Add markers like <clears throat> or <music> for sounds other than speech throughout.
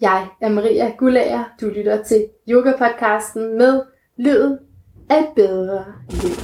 Jeg er Maria Gullager. Du lytter til Yoga-podcasten med Lyden af et bedre liv.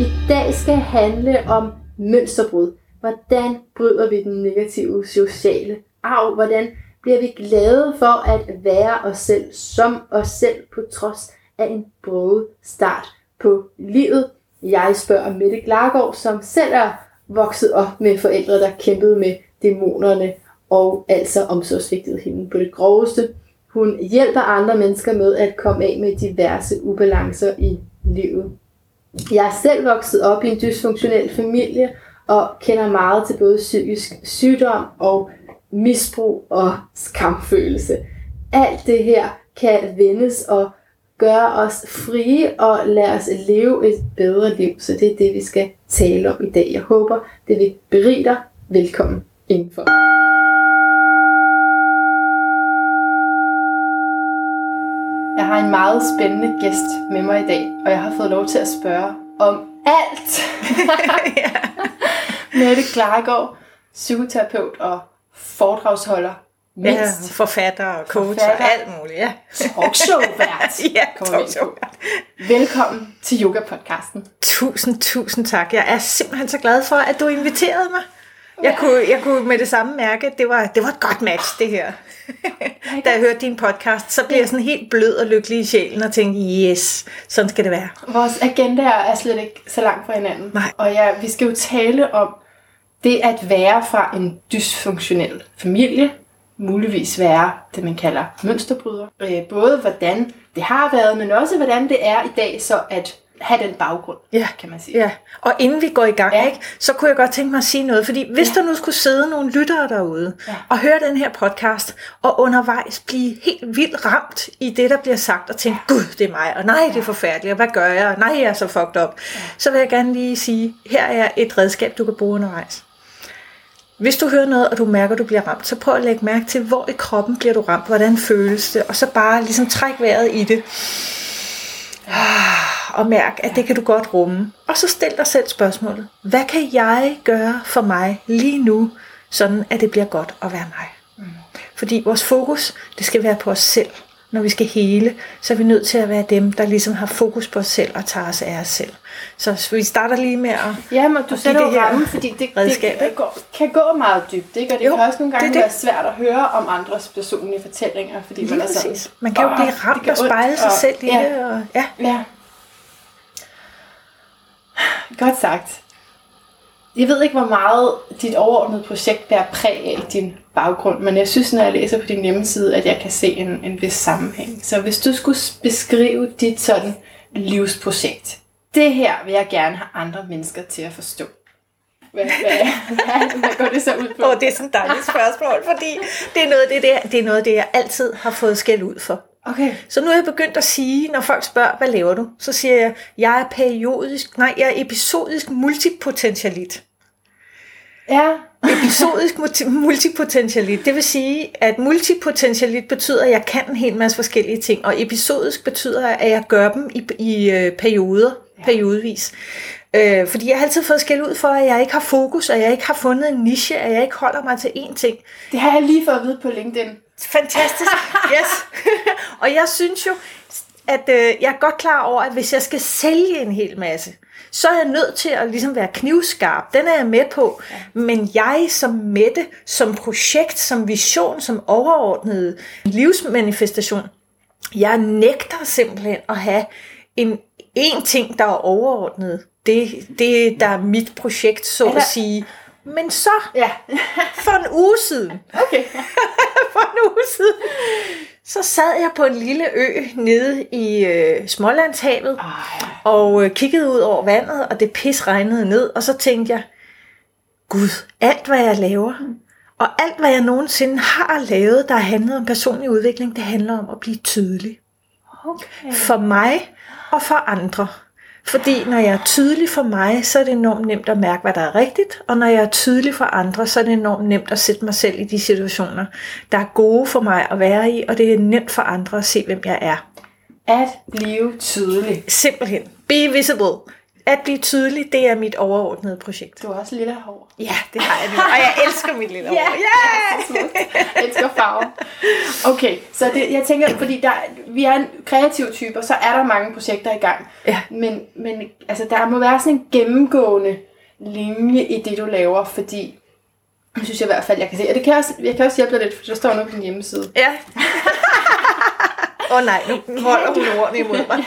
I dag skal handle om mønsterbrud. Hvordan bryder vi den negative sociale arv? Hvordan bliver vi glade for at være os selv som os selv på trods af en broget start på livet? Jeg spørger Mette Glargaard, som selv er vokset op med forældre, der kæmpede med dæmonerne og altså omsorgsvigtede hende på det groveste. Hun hjælper andre mennesker med at komme af med diverse ubalancer i livet. Jeg er selv vokset op i en dysfunktionel familie og kender meget til både psykisk sygdom og misbrug og skamfølelse. Alt det her kan vendes og gøre os frie og lade os leve et bedre liv. Så det er det, vi skal tale om i dag. Jeg håber, det vil berige dig. Velkommen indenfor. Jeg har en meget spændende gæst med mig i dag, og jeg har fået lov til at spørge om alt. <laughs> Mette Klargaard, psykoterapeut og foredragsholder. Mindst. Ja, forfatter og coach forfatter. og alt muligt, ja. Talkshow-vært. <laughs> ja, talkshow Velkommen til Yoga-podcasten. Tusind, tusind tak. Jeg er simpelthen så glad for, at du inviterede mig. Jeg kunne, jeg kunne med det samme mærke, at det var, det var et godt match, det her. da jeg hørte din podcast, så blev jeg sådan helt blød og lykkelig i sjælen og tænkte, yes, sådan skal det være. Vores agenda er slet ikke så langt fra hinanden. Nej. Og ja, vi skal jo tale om det at være fra en dysfunktionel familie, muligvis være det, man kalder mønsterbryder. Øh, både hvordan det har været, men også hvordan det er i dag, så at have den baggrund, ja. kan man sige. Ja, og inden vi går i gang, ja. ikke, så kunne jeg godt tænke mig at sige noget, fordi hvis ja. der nu skulle sidde nogle lyttere derude, ja. og høre den her podcast, og undervejs blive helt vildt ramt i det, der bliver sagt, og tænke, ja. gud, det er mig, og nej, det er forfærdeligt, og hvad gør jeg, og nej, jeg er så fucked up, ja. så vil jeg gerne lige sige, her er et redskab, du kan bruge undervejs. Hvis du hører noget, og du mærker, at du bliver ramt, så prøv at lægge mærke til, hvor i kroppen bliver du ramt, hvordan føles det, og så bare ligesom træk vejret i det. Og mærk, at det kan du godt rumme. Og så stil dig selv spørgsmålet. Hvad kan jeg gøre for mig lige nu, sådan at det bliver godt at være mig? Fordi vores fokus, det skal være på os selv når vi skal hele, så er vi nødt til at være dem, der ligesom har fokus på os selv og tager os af os selv. Så vi starter lige med at Ja, men du sætter jo rammen, fordi det, redskab, det går, kan gå meget dybt, ikke? og det jo, kan også nogle gange det, det. være svært at høre om andres personlige fortællinger, fordi lige man er sådan, præcis. Man kan jo blive ramt og spejle sig og, selv i ja, det. Og, ja. ja. Godt sagt. Jeg ved ikke, hvor meget dit overordnede projekt bærer præg af din baggrund, men jeg synes, når jeg læser på din hjemmeside, at jeg kan se en, en vis sammenhæng. Så hvis du skulle beskrive dit sådan livsprojekt, det her vil jeg gerne have andre mennesker til at forstå. Hvad, hvad, hvad, hvad går det så ud på? Oh, det er sådan et dejligt spørgsmål, fordi det er noget det, det, er, det, er noget det, jeg altid har fået skæld ud for. Okay. Så nu er jeg begyndt at sige, når folk spørger, hvad laver du? Så siger jeg, jeg er periodisk, nej, jeg er episodisk multipotentialit. Ja. Episodisk multipotentialit, det vil sige, at multipotentialit betyder, at jeg kan en hel masse forskellige ting, og episodisk betyder, at jeg gør dem i, i øh, perioder, ja. periodvis. Øh, fordi jeg har altid fået skæld ud for, at jeg ikke har fokus, og jeg ikke har fundet en niche, at jeg ikke holder mig til én ting. Det har jeg lige fået at vide på LinkedIn. Fantastisk, <laughs> yes. og jeg synes jo, at øh, jeg er godt klar over, at hvis jeg skal sælge en hel masse, så er jeg nødt til at ligesom være knivskarp. Den er jeg med på. Ja. Men jeg som Mette, som projekt, som vision, som overordnet livsmanifestation, jeg nægter simpelthen at have en, en ting, der er overordnet. Det, det der er mit projekt, så at sige. Men så, ja. for en uge siden, okay. <laughs> for en uge siden, så sad jeg på en lille ø nede i øh, Smålandshavet ja. og øh, kiggede ud over vandet, og det pis regnede ned, og så tænkte jeg, Gud, alt hvad jeg laver, og alt hvad jeg nogensinde har lavet, der handler om personlig udvikling, det handler om at blive tydelig. Okay. For mig og for andre. Fordi når jeg er tydelig for mig, så er det enormt nemt at mærke, hvad der er rigtigt. Og når jeg er tydelig for andre, så er det enormt nemt at sætte mig selv i de situationer, der er gode for mig at være i. Og det er nemt for andre at se, hvem jeg er. At blive tydelig. Simpelthen. Be visible. At blive tydelig, det er mit overordnede projekt. Du har også lille hår. Ja, det har jeg nu. Og jeg elsker mit lille <laughs> hår. Ja, så smukt. Jeg elsker farver. Okay, så det, jeg tænker, fordi der, vi er en kreative typer, så er der mange projekter i gang. Ja. Men, men altså, der må være sådan en gennemgående linje i det, du laver, fordi det synes jeg i hvert fald, jeg kan se. Og det kan jeg også, jeg kan også hjælpe dig lidt, for der står noget på din hjemmeside. Ja. <laughs> Åh oh, nej, nu <laughs> holder hun ordene imod mig.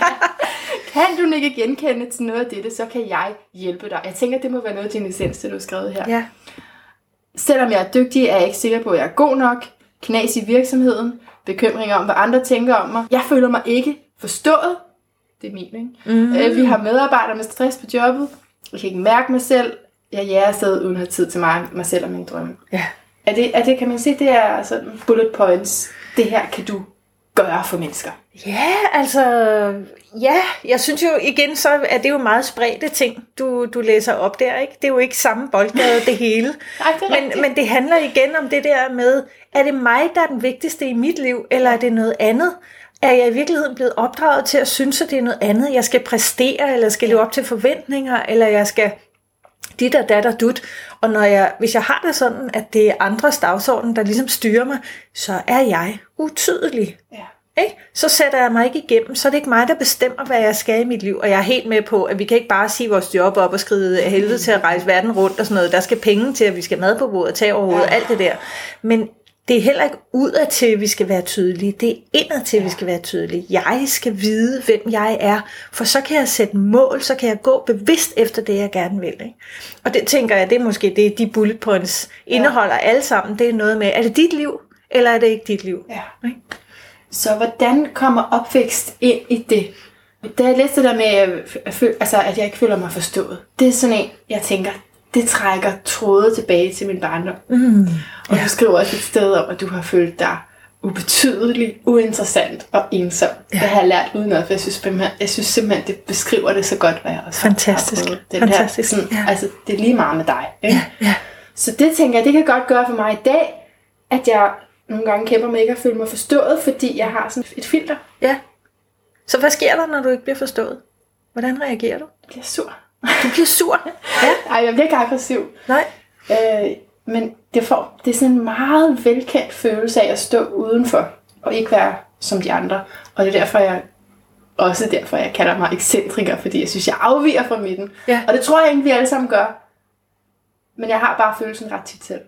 Kan du ikke genkende til noget af dette, så kan jeg hjælpe dig. Jeg tænker, det må være noget af din essens, det du har skrevet her. Ja. Selvom jeg er dygtig, er jeg ikke sikker på, at jeg er god nok. Knas i virksomheden. Bekymringer om, hvad andre tænker om mig. Jeg føler mig ikke forstået. Det er min, ikke? Mm. Øh, vi har medarbejdere med stress på jobbet. Jeg kan ikke mærke mig selv. Jeg jager afsted uden at have tid til mig, mig selv og mine drømme. Ja. Er det, er det, kan man sige, det er sådan bullet points. Det her kan du gøre for mennesker. Ja, altså, ja, jeg synes jo igen, så er det jo meget spredte ting, du, du læser op der, ikke? Det er jo ikke samme boldgade, det hele. <laughs> Nej, det men, rigtigt. men det handler igen om det der med, er det mig, der er den vigtigste i mit liv, eller er det noget andet? Er jeg i virkeligheden blevet opdraget til at synes, at det er noget andet? Jeg skal præstere, eller skal leve op til forventninger, eller jeg skal dit og dat og dut. Og når jeg, hvis jeg har det sådan, at det er andres dagsorden, der ligesom styrer mig, så er jeg utydelig. Ja. Ikke? Så sætter jeg mig ikke igennem, så er det ikke mig, der bestemmer, hvad jeg skal i mit liv. Og jeg er helt med på, at vi kan ikke bare sige vores job op og skrive af helvede til at rejse verden rundt og sådan noget. Der skal penge til, at vi skal mad på bordet, tage over hovedet, Ja. alt det der. Men det er heller ikke udad til, at vi skal være tydelige. Det er indad til, at vi skal være tydelige. Jeg skal vide, hvem jeg er, for så kan jeg sætte mål, så kan jeg gå bevidst efter det, jeg gerne vil. Ikke? Og det tænker jeg, det er måske det, de bullet points indeholder alle sammen. Det er noget med, er det dit liv, eller er det ikke dit liv? Ja. Ikke? Så hvordan kommer opvækst ind i det? Da jeg læste det der med, altså, at jeg ikke føler mig forstået, det er sådan en, jeg tænker, det trækker tråde tilbage til min barndom. Mm, og du skriver også et sted om, at du har følt dig ubetydelig, uinteressant og ensom. Ja. Det har jeg lært udenad, for jeg synes, jeg synes simpelthen, det beskriver det så godt, hvad jeg også Fantastisk. har prøvet. Den Fantastisk, Der, sådan, ja. Altså, det er lige meget med dig. Ikke? Ja. Så det tænker jeg, det kan godt gøre for mig i dag, at jeg nogle gange kæmper med ikke at føle mig forstået, fordi jeg har sådan et filter. Ja. Så hvad sker der, når du ikke bliver forstået? Hvordan reagerer du? Jeg bliver sur. Du bliver sur. Ja. <laughs> Ej, jeg bliver ikke aggressiv. Nej. Øh, men det, får, det er sådan en meget velkendt følelse af at stå udenfor, og ikke være som de andre. Og det er derfor, jeg også derfor, jeg kalder mig ekscentriker, fordi jeg synes, jeg afviger fra midten. Ja. Og det tror jeg egentlig, vi alle sammen gør. Men jeg har bare følelsen ret tit selv.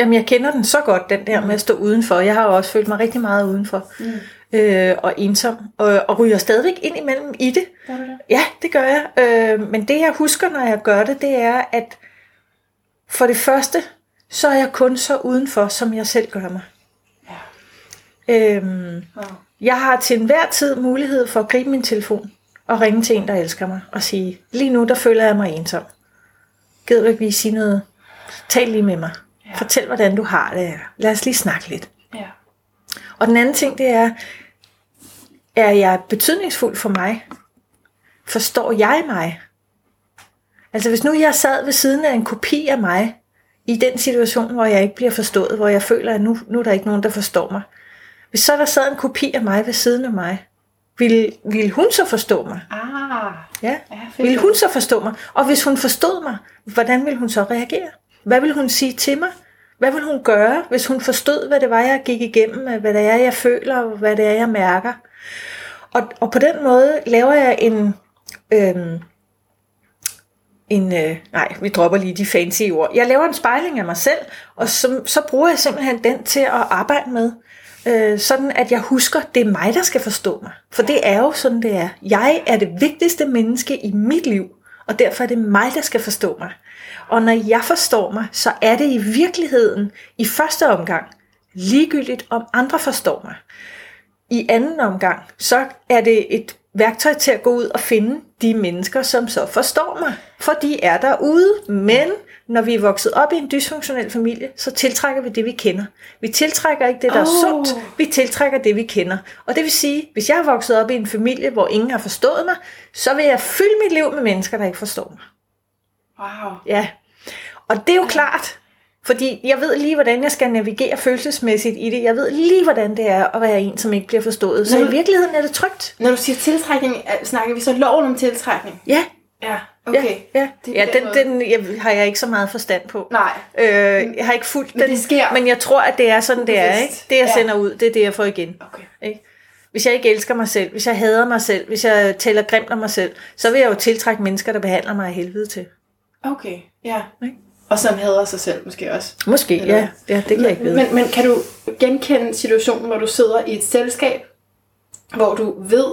Ja. Jamen, jeg kender den så godt, den der med at stå udenfor. Jeg har jo også følt mig rigtig meget udenfor. Mm. Øh, og ensom. Og, og ryger stadigvæk ind imellem i det. Gør du det? Ja, det gør jeg. Øh, men det, jeg husker, når jeg gør det, det er, at for det første, så er jeg kun så udenfor, som jeg selv gør mig. Ja. Øhm, Wow. Jeg har til enhver tid mulighed for at gribe min telefon og ringe til en, der elsker mig, og sige, lige nu, der føler jeg mig ensom. Gider du ikke lige sige noget? Tal lige med mig. Ja. Fortæl, hvordan du har det. Lad os lige snakke lidt. Ja. Og den anden ting, det er, er jeg betydningsfuld for mig? Forstår jeg mig? Altså hvis nu jeg sad ved siden af en kopi af mig, i den situation, hvor jeg ikke bliver forstået, hvor jeg føler, at nu, nu er der ikke nogen, der forstår mig. Hvis så der sad en kopi af mig ved siden af mig, ville, ville hun så forstå mig? Ah. Ja. Ja, fedt. Vil hun så forstå mig? Og hvis hun forstod mig, hvordan ville hun så reagere? Hvad vil hun sige til mig? Hvad vil hun gøre, hvis hun forstod, hvad det var, jeg gik igennem, øh, hvad det er, jeg føler, og hvad det er, jeg mærker? Og, og på den måde laver jeg en... Øhm, en øh, nej, vi dropper lige de fancy ord. Jeg laver en spejling af mig selv, og så, så bruger jeg simpelthen den til at arbejde med. Øh, sådan at jeg husker, det er mig, der skal forstå mig. For det er jo sådan, det er. Jeg er det vigtigste menneske i mit liv, og derfor er det mig, der skal forstå mig. Og når jeg forstår mig, så er det i virkeligheden i første omgang ligegyldigt, om andre forstår mig. I anden omgang, så er det et værktøj til at gå ud og finde de mennesker, som så forstår mig. For de er derude, men når vi er vokset op i en dysfunktionel familie, så tiltrækker vi det, vi kender. Vi tiltrækker ikke det, der er Oh. sundt, vi tiltrækker det, vi kender. Og det vil sige, hvis jeg er vokset op i en familie, hvor ingen har forstået mig, så vil jeg fylde mit liv med mennesker, der ikke forstår mig. Wow. Ja, og det er jo klart, fordi jeg ved lige, hvordan jeg skal navigere følelsesmæssigt i det. Jeg ved lige, hvordan det er at være en, som ikke bliver forstået. Så Når i du- virkeligheden er det trygt. Når du siger tiltrækning, snakker vi så loven om tiltrækning? Ja, Ja, okay. Ja, Det ja den, den jeg, har jeg ikke så meget forstand på. Nej. Øh, jeg har ikke fulgt Men den, det sker. men jeg tror, at det er sådan, det er. Ikke? Det, jeg Ja. sender ud, det er det, jeg får igen. Okay. Ikke? Hvis jeg ikke elsker mig selv, hvis jeg hader mig selv, hvis jeg taler grimt om mig selv, så vil jeg jo tiltrække mennesker, der behandler mig af helvede til. Okay, ja. Ikke? Og som hader sig selv måske også. Måske, Eller- ja. ja. det kan jeg ikke vide. Men, men kan du genkende situationen, hvor du sidder i et selskab, hvor du ved,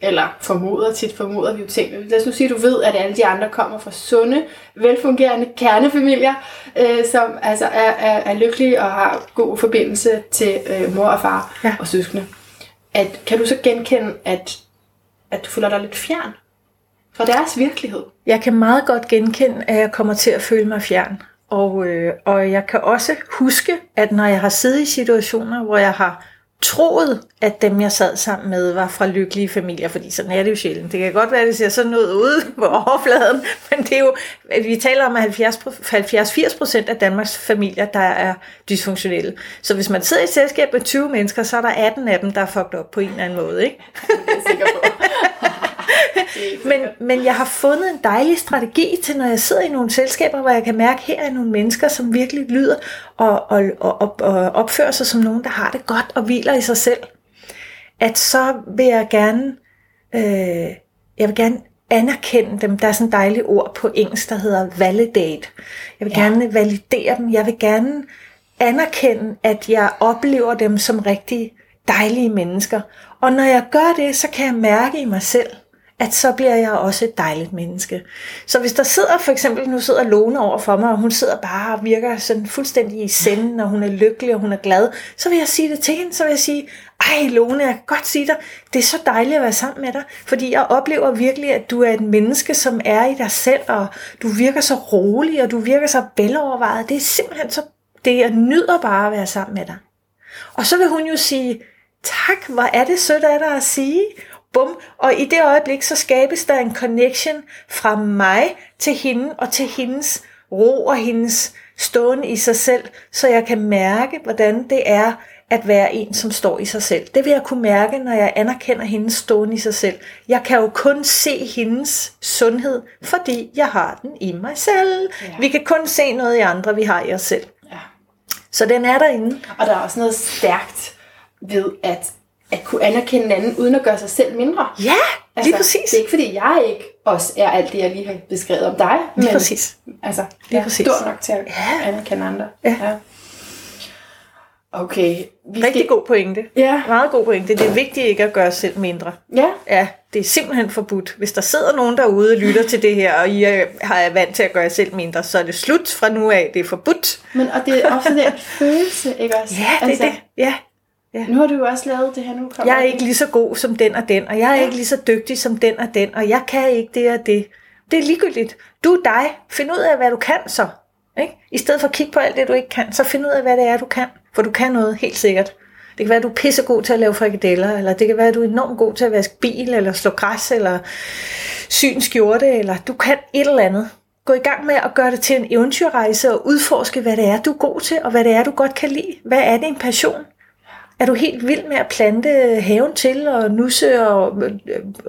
eller formoder, tit formoder vi jo ting, lad os nu sige, at du ved, at alle de andre kommer fra sunde, velfungerende kernefamilier, øh, som altså er, er, er lykkelige og har god forbindelse til øh, mor og far Ja. og søskende. At, kan du så genkende, at, at du føler dig lidt fjern fra deres virkelighed? Jeg kan meget godt genkende, at jeg kommer til at føle mig fjern. Og, øh, og jeg kan også huske, at når jeg har siddet i situationer, hvor jeg har troet, at dem, jeg sad sammen med, var fra lykkelige familier, fordi sådan er det jo sjældent. Det kan godt være, at det ser sådan noget ud på overfladen, <laughs> men det er jo, vi taler om, at 70-80 procent af Danmarks familier, der er dysfunktionelle. Så hvis man sidder i et selskab med 20 mennesker, så er der 18 af dem, der er fucked op på en eller anden måde, ikke? Det er jeg sikker på. Men, men jeg har fundet en dejlig strategi til, når jeg sidder i nogle selskaber, hvor jeg kan mærke, at her er nogle mennesker, som virkelig lyder og, og, og, og, opfører sig som nogen, der har det godt og hviler i sig selv. At så vil jeg gerne, øh, jeg vil gerne anerkende dem. Der er sådan et dejligt ord på engelsk, der hedder validate. Jeg vil ja. gerne validere dem. Jeg vil gerne anerkende, at jeg oplever dem som rigtig dejlige mennesker. Og når jeg gør det, så kan jeg mærke i mig selv, at så bliver jeg også et dejligt menneske. Så hvis der sidder for eksempel, nu sidder Lone over for mig, og hun sidder bare og virker sådan fuldstændig i senden, og hun er lykkelig, og hun er glad, så vil jeg sige det til hende, så vil jeg sige, ej Lone, jeg kan godt sige dig, det er så dejligt at være sammen med dig, fordi jeg oplever virkelig, at du er et menneske, som er i dig selv, og du virker så rolig, og du virker så velovervejet. Det er simpelthen så, det jeg nyder bare at være sammen med dig. Og så vil hun jo sige, tak, hvor er det sødt af dig at sige. Bum. Og i det øjeblik, så skabes der en connection fra mig til hende, og til hendes ro og hendes stående i sig selv, så jeg kan mærke, hvordan det er at være en, som står i sig selv. Det vil jeg kunne mærke, når jeg anerkender hendes stående i sig selv. Jeg kan jo kun se hendes sundhed, fordi jeg har den i mig selv. Ja. Vi kan kun se noget i andre, vi har i os selv. Ja. Så den er derinde. Og der er også noget stærkt ved at, at kunne anerkende en anden, uden at gøre sig selv mindre. Ja, altså, lige præcis. Det er ikke fordi, jeg ikke også er alt det, jeg lige har beskrevet om dig. Men, Lige præcis. Altså, Lige er præcis. stor nok til at Ja. anerkende andre. Ja. Okay. Vi Rigtig god pointe. Ja. Meget god pointe. Det er vigtigt ikke at gøre os selv mindre. Ja, Ja, det er simpelthen forbudt. Hvis der sidder nogen derude og lytter til det her, og I er, har er vant til at gøre jer selv mindre, så er det slut fra nu af. Det er forbudt. men og det er også den følelse, ikke også? Ja, det er det. Ja. Nu har du jo også lavet det her nu. kommer Jeg er ikke lige så god som den og den, og jeg er ikke lige så dygtig som den og den, og jeg kan ikke det og det. Det er ligegyldigt. Du er dig. Find ud af, hvad du kan så. Ikke? I stedet for at kigge på alt det, du ikke kan, så find ud af, hvad det er, du kan. For du kan noget, helt sikkert. Det kan være, at du er pissegod til at lave frikadeller, eller det kan være, at du er enormt god til at vaske bil, eller slå græs, eller sy en skjorte, eller du kan et eller andet. Gå i gang med at gøre det til en eventyrrejse og udforske, hvad det er, du er god til, og hvad det er, du godt kan lide. Hvad er din passion? Er du helt vild med at plante haven til og nusse og øh,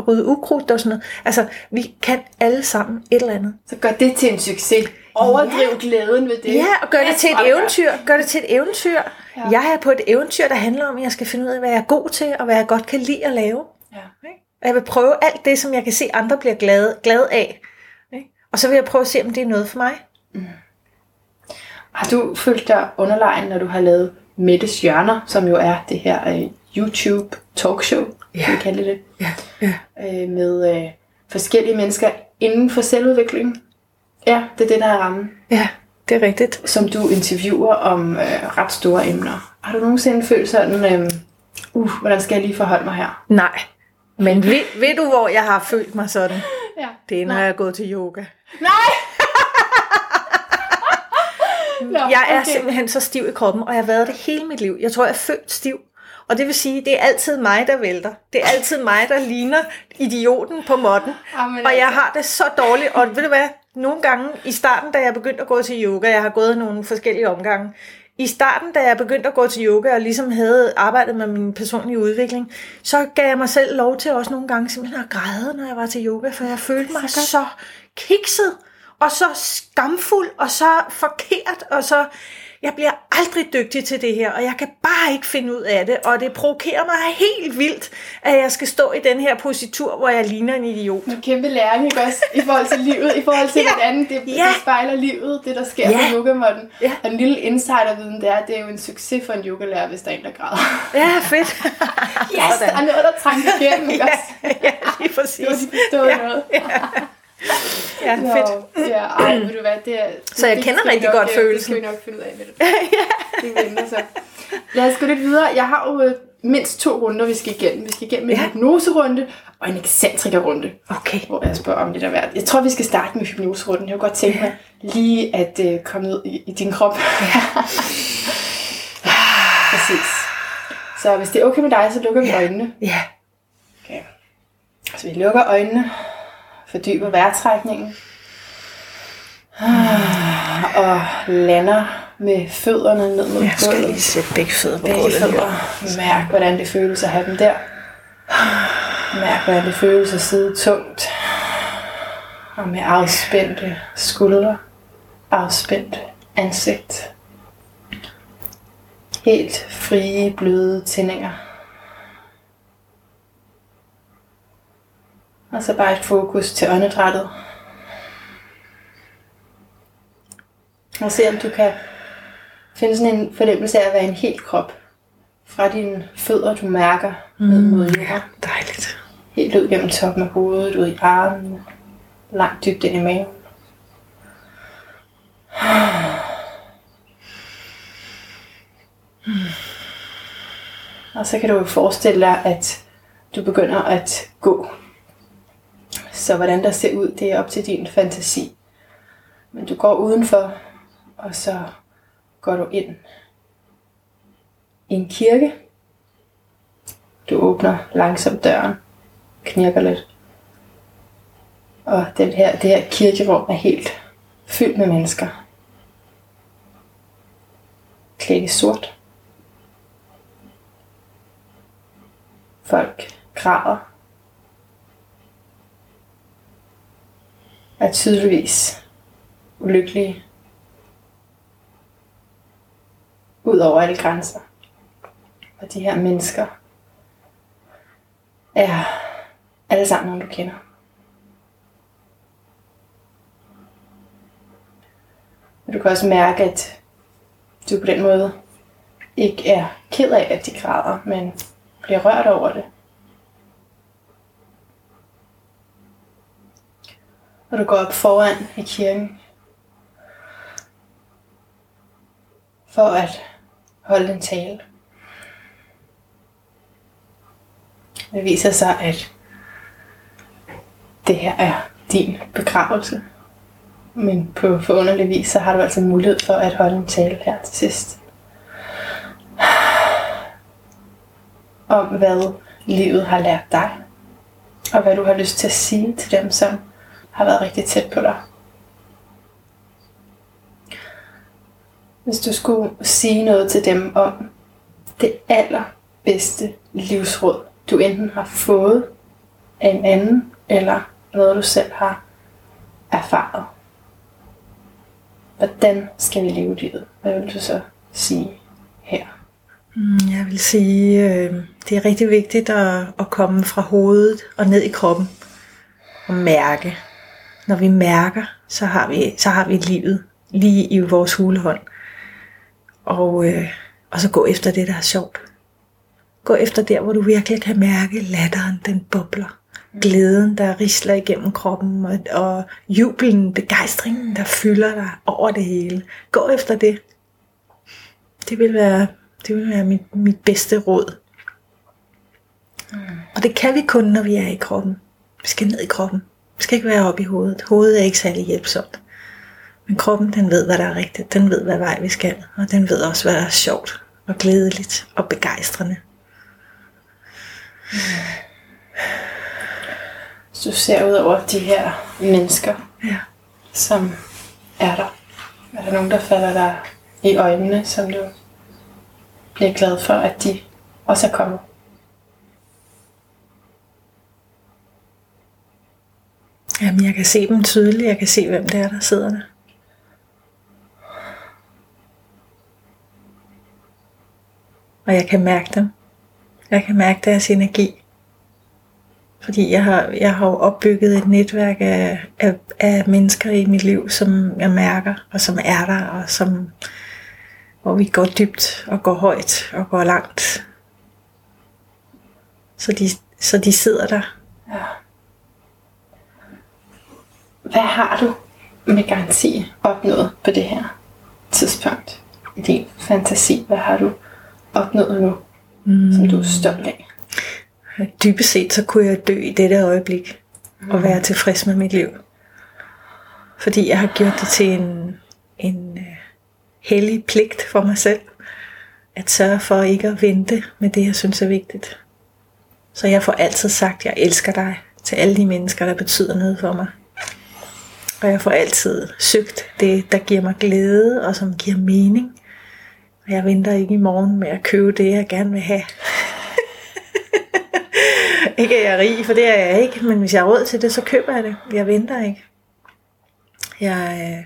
rydde ukrudt og sådan noget? Altså, vi kan alle sammen et eller andet. Så gør det til en succes. Overdriv glæden ved det. Ja, og gør det til et eventyr. Gør det til et eventyr. Ja. Jeg er på et eventyr, der handler om, at jeg skal finde ud af, hvad jeg er god til, og hvad jeg godt kan lide at lave. Ja. Og jeg vil prøve alt det, som jeg kan se, andre bliver glade, glade af. Ikke? Og så vil jeg prøve at se, om det er noget for mig. Har du følt dig underlegen, når du har lavet Mettes Hjørner, som jo er det her uh, YouTube talkshow, Ja. kan vi kalde det, Ja, ja. uh, med uh, forskellige mennesker inden for selvudvikling? Ja, det er det, der er rammen, ja, det er rigtigt. som du interviewer om uh, ret store emner. Har du nogensinde følt sådan, um, uh, hvordan skal jeg lige forholde mig her? Nej. Men ved, ved du, hvor jeg har følt mig sådan? Ja. Det er, når jeg er gået til yoga. Nej! Nå, Jeg er simpelthen så stiv i kroppen, og jeg har været det hele mit liv. Jeg tror, jeg er født stiv. Og det vil sige, det er altid mig, der vælter. Det er altid mig, der ligner idioten på måtten. Jamen, Og jeg altså. har det så dårligt. Og ved du hvad? Nogle gange i starten, da jeg begyndte at gå til yoga, jeg har gået nogle forskellige omgange. I starten, da jeg begyndte at gå til yoga og ligesom havde arbejdet med min personlige udvikling, så gav jeg mig selv lov til også nogle gange simpelthen at græde, når jeg var til yoga, for jeg følte mig så kikset, og så skamfuld, og så forkert, og så jeg bliver aldrig dygtig til det her, og jeg kan bare ikke finde ud af det, og det provokerer mig helt vildt, at jeg skal stå i den her positur, hvor jeg ligner en idiot. En kæmpe læring, ikke også? I forhold til livet, i forhold til, Ja. hvordan det, Ja. det spejler livet, det der sker Ja. på yogamåtten. Ja. Og en lille insiderviden, det er, at det er jo en succes for en yogalærer, hvis der er en, der græder. Ja, fedt. <laughs> Yes, der er noget, der trænger igennem, ikke også? ja, lige præcis. <laughs> Det var de forstået Ja. noget. Ja, <laughs> fedt. Så, ja, ej, ved du hvad, det er... Det, Så jeg det kender vi rigtig nok, godt øh, følelsen. Det skal vi nok finde ud af med det. <laughs> det vender så. Lad os gå lidt videre. Jeg har jo øh, mindst to runder, vi skal igennem. Vi skal igennem en Ja. hypnoserunde og en ekscentrikerrunde. Okay. hvor jeg spørger om lidt af hvert. Jeg tror, vi skal starte med hypnoserunden. Jeg kunne godt tænke mig lige at øh, komme ned i, i din krop. <laughs> Præcis. Så hvis det er okay med dig, så lukker vi øjnene. Ja. Okay. Så vi lukker øjnene, fordyber vejrtrækningen, Ah, og lander med fødderne ned mod Jeg skal gulvet. lige sætte begge fødder på Begge gulvet. fødder. Mærk, hvordan det føles at have dem der. Mærk, hvordan det føles at sidde tungt. Og med afspændte skuldre. Afspændt ansigt. Helt frie, bløde tændinger. Og så bare et fokus til åndedrættet. Og se om du kan finde sådan en fornemmelse af at være en hel krop. Fra dine fødder, du mærker ned mod jorden. Dejligt. Helt ud gennem toppen af hovedet, ud i armen, langt dybt ind i maven. Og så kan du forestille dig, at du begynder at gå. Så hvordan der ser ud, det er op til din fantasi. Men du går udenfor, og så går du ind i en kirke. Du åbner langsomt døren, knirker lidt. Og den her, det her kirkerum er helt fyldt med mennesker. Klædt i sort. Folk græder. Er tydeligvis ulykkelige. Ud over alle grænser. Og de her mennesker er alle sammen nogen, du kender. Du kan også mærke, at du på den måde ikke er ked af, at de græder, men bliver rørt over det. Og du går op foran i kirken for at holde en tale. Det viser sig, at det her er din begravelse. Men på forunderlig vis, så har du altså mulighed for at holde en tale her til sidst. Om hvad livet har lært dig. Og hvad du har lyst til at sige til dem, som har været rigtig tæt på dig. Hvis du skulle sige noget til dem om det allerbedste livsråd, du enten har fået af en anden, eller noget du selv har erfaret. Hvordan skal vi leve livet? Hvad vil du så sige her? Mm, jeg vil sige, øh, det er rigtig vigtigt at, at komme fra hovedet og ned i kroppen og mærke. Når vi mærker, så har vi, så har vi livet lige i vores hulehånd. Og, øh, og så gå efter det, der er sjovt. Gå efter der, hvor du virkelig kan mærke latteren, den bobler. Glæden, der risler igennem kroppen, og, og jubelen, begejstringen, der fylder dig over det hele. Gå efter det. Det vil være, det vil være mit, mit bedste råd. Og det kan vi kun, når vi er i kroppen. Vi skal ned i kroppen. Skal ikke være oppe i hovedet. Hovedet er ikke særlig hjælpsomt. Men kroppen, den ved, hvad der er rigtigt. Den ved, hvad vej vi skal. Og den ved også, hvad der er sjovt og glædeligt og begejstrende. Hvis du ser ud over de her mennesker, Ja. som er der. Er der nogen, der falder dig i øjnene, som du bliver glad for, at de også er kommet? Jamen, jeg kan se dem tydeligt. Jeg kan se, hvem det er, der sidder der. Og jeg kan mærke dem. Jeg kan mærke deres energi. Fordi jeg har, jeg har jo opbygget et netværk af, af, af mennesker i mit liv, som jeg mærker, og som er der, og som, hvor vi går dybt, og går højt, og går langt. Så de, så de sidder der. Ja. Hvad har du med garanti opnået på det her tidspunkt i din fantasi? Hvad har du opnået nu, mm. som du er stolt af? Dybest set, så kunne jeg dø i dette øjeblik og være tilfreds med mit liv. Fordi jeg har gjort det til en, en uh, hellig pligt for mig selv, at sørge for ikke at vente med det, jeg synes er vigtigt. Så jeg får altid sagt, at jeg elsker dig til alle de mennesker, der betyder noget for mig. Og jeg får altid søgt det, der giver mig glæde og som giver mening. Og jeg venter ikke i morgen med at købe det, jeg gerne vil have. <laughs> ikke er jeg rig, for det er jeg ikke, men hvis jeg har råd til det, så køber jeg det. Jeg venter ikke. Jeg, øh,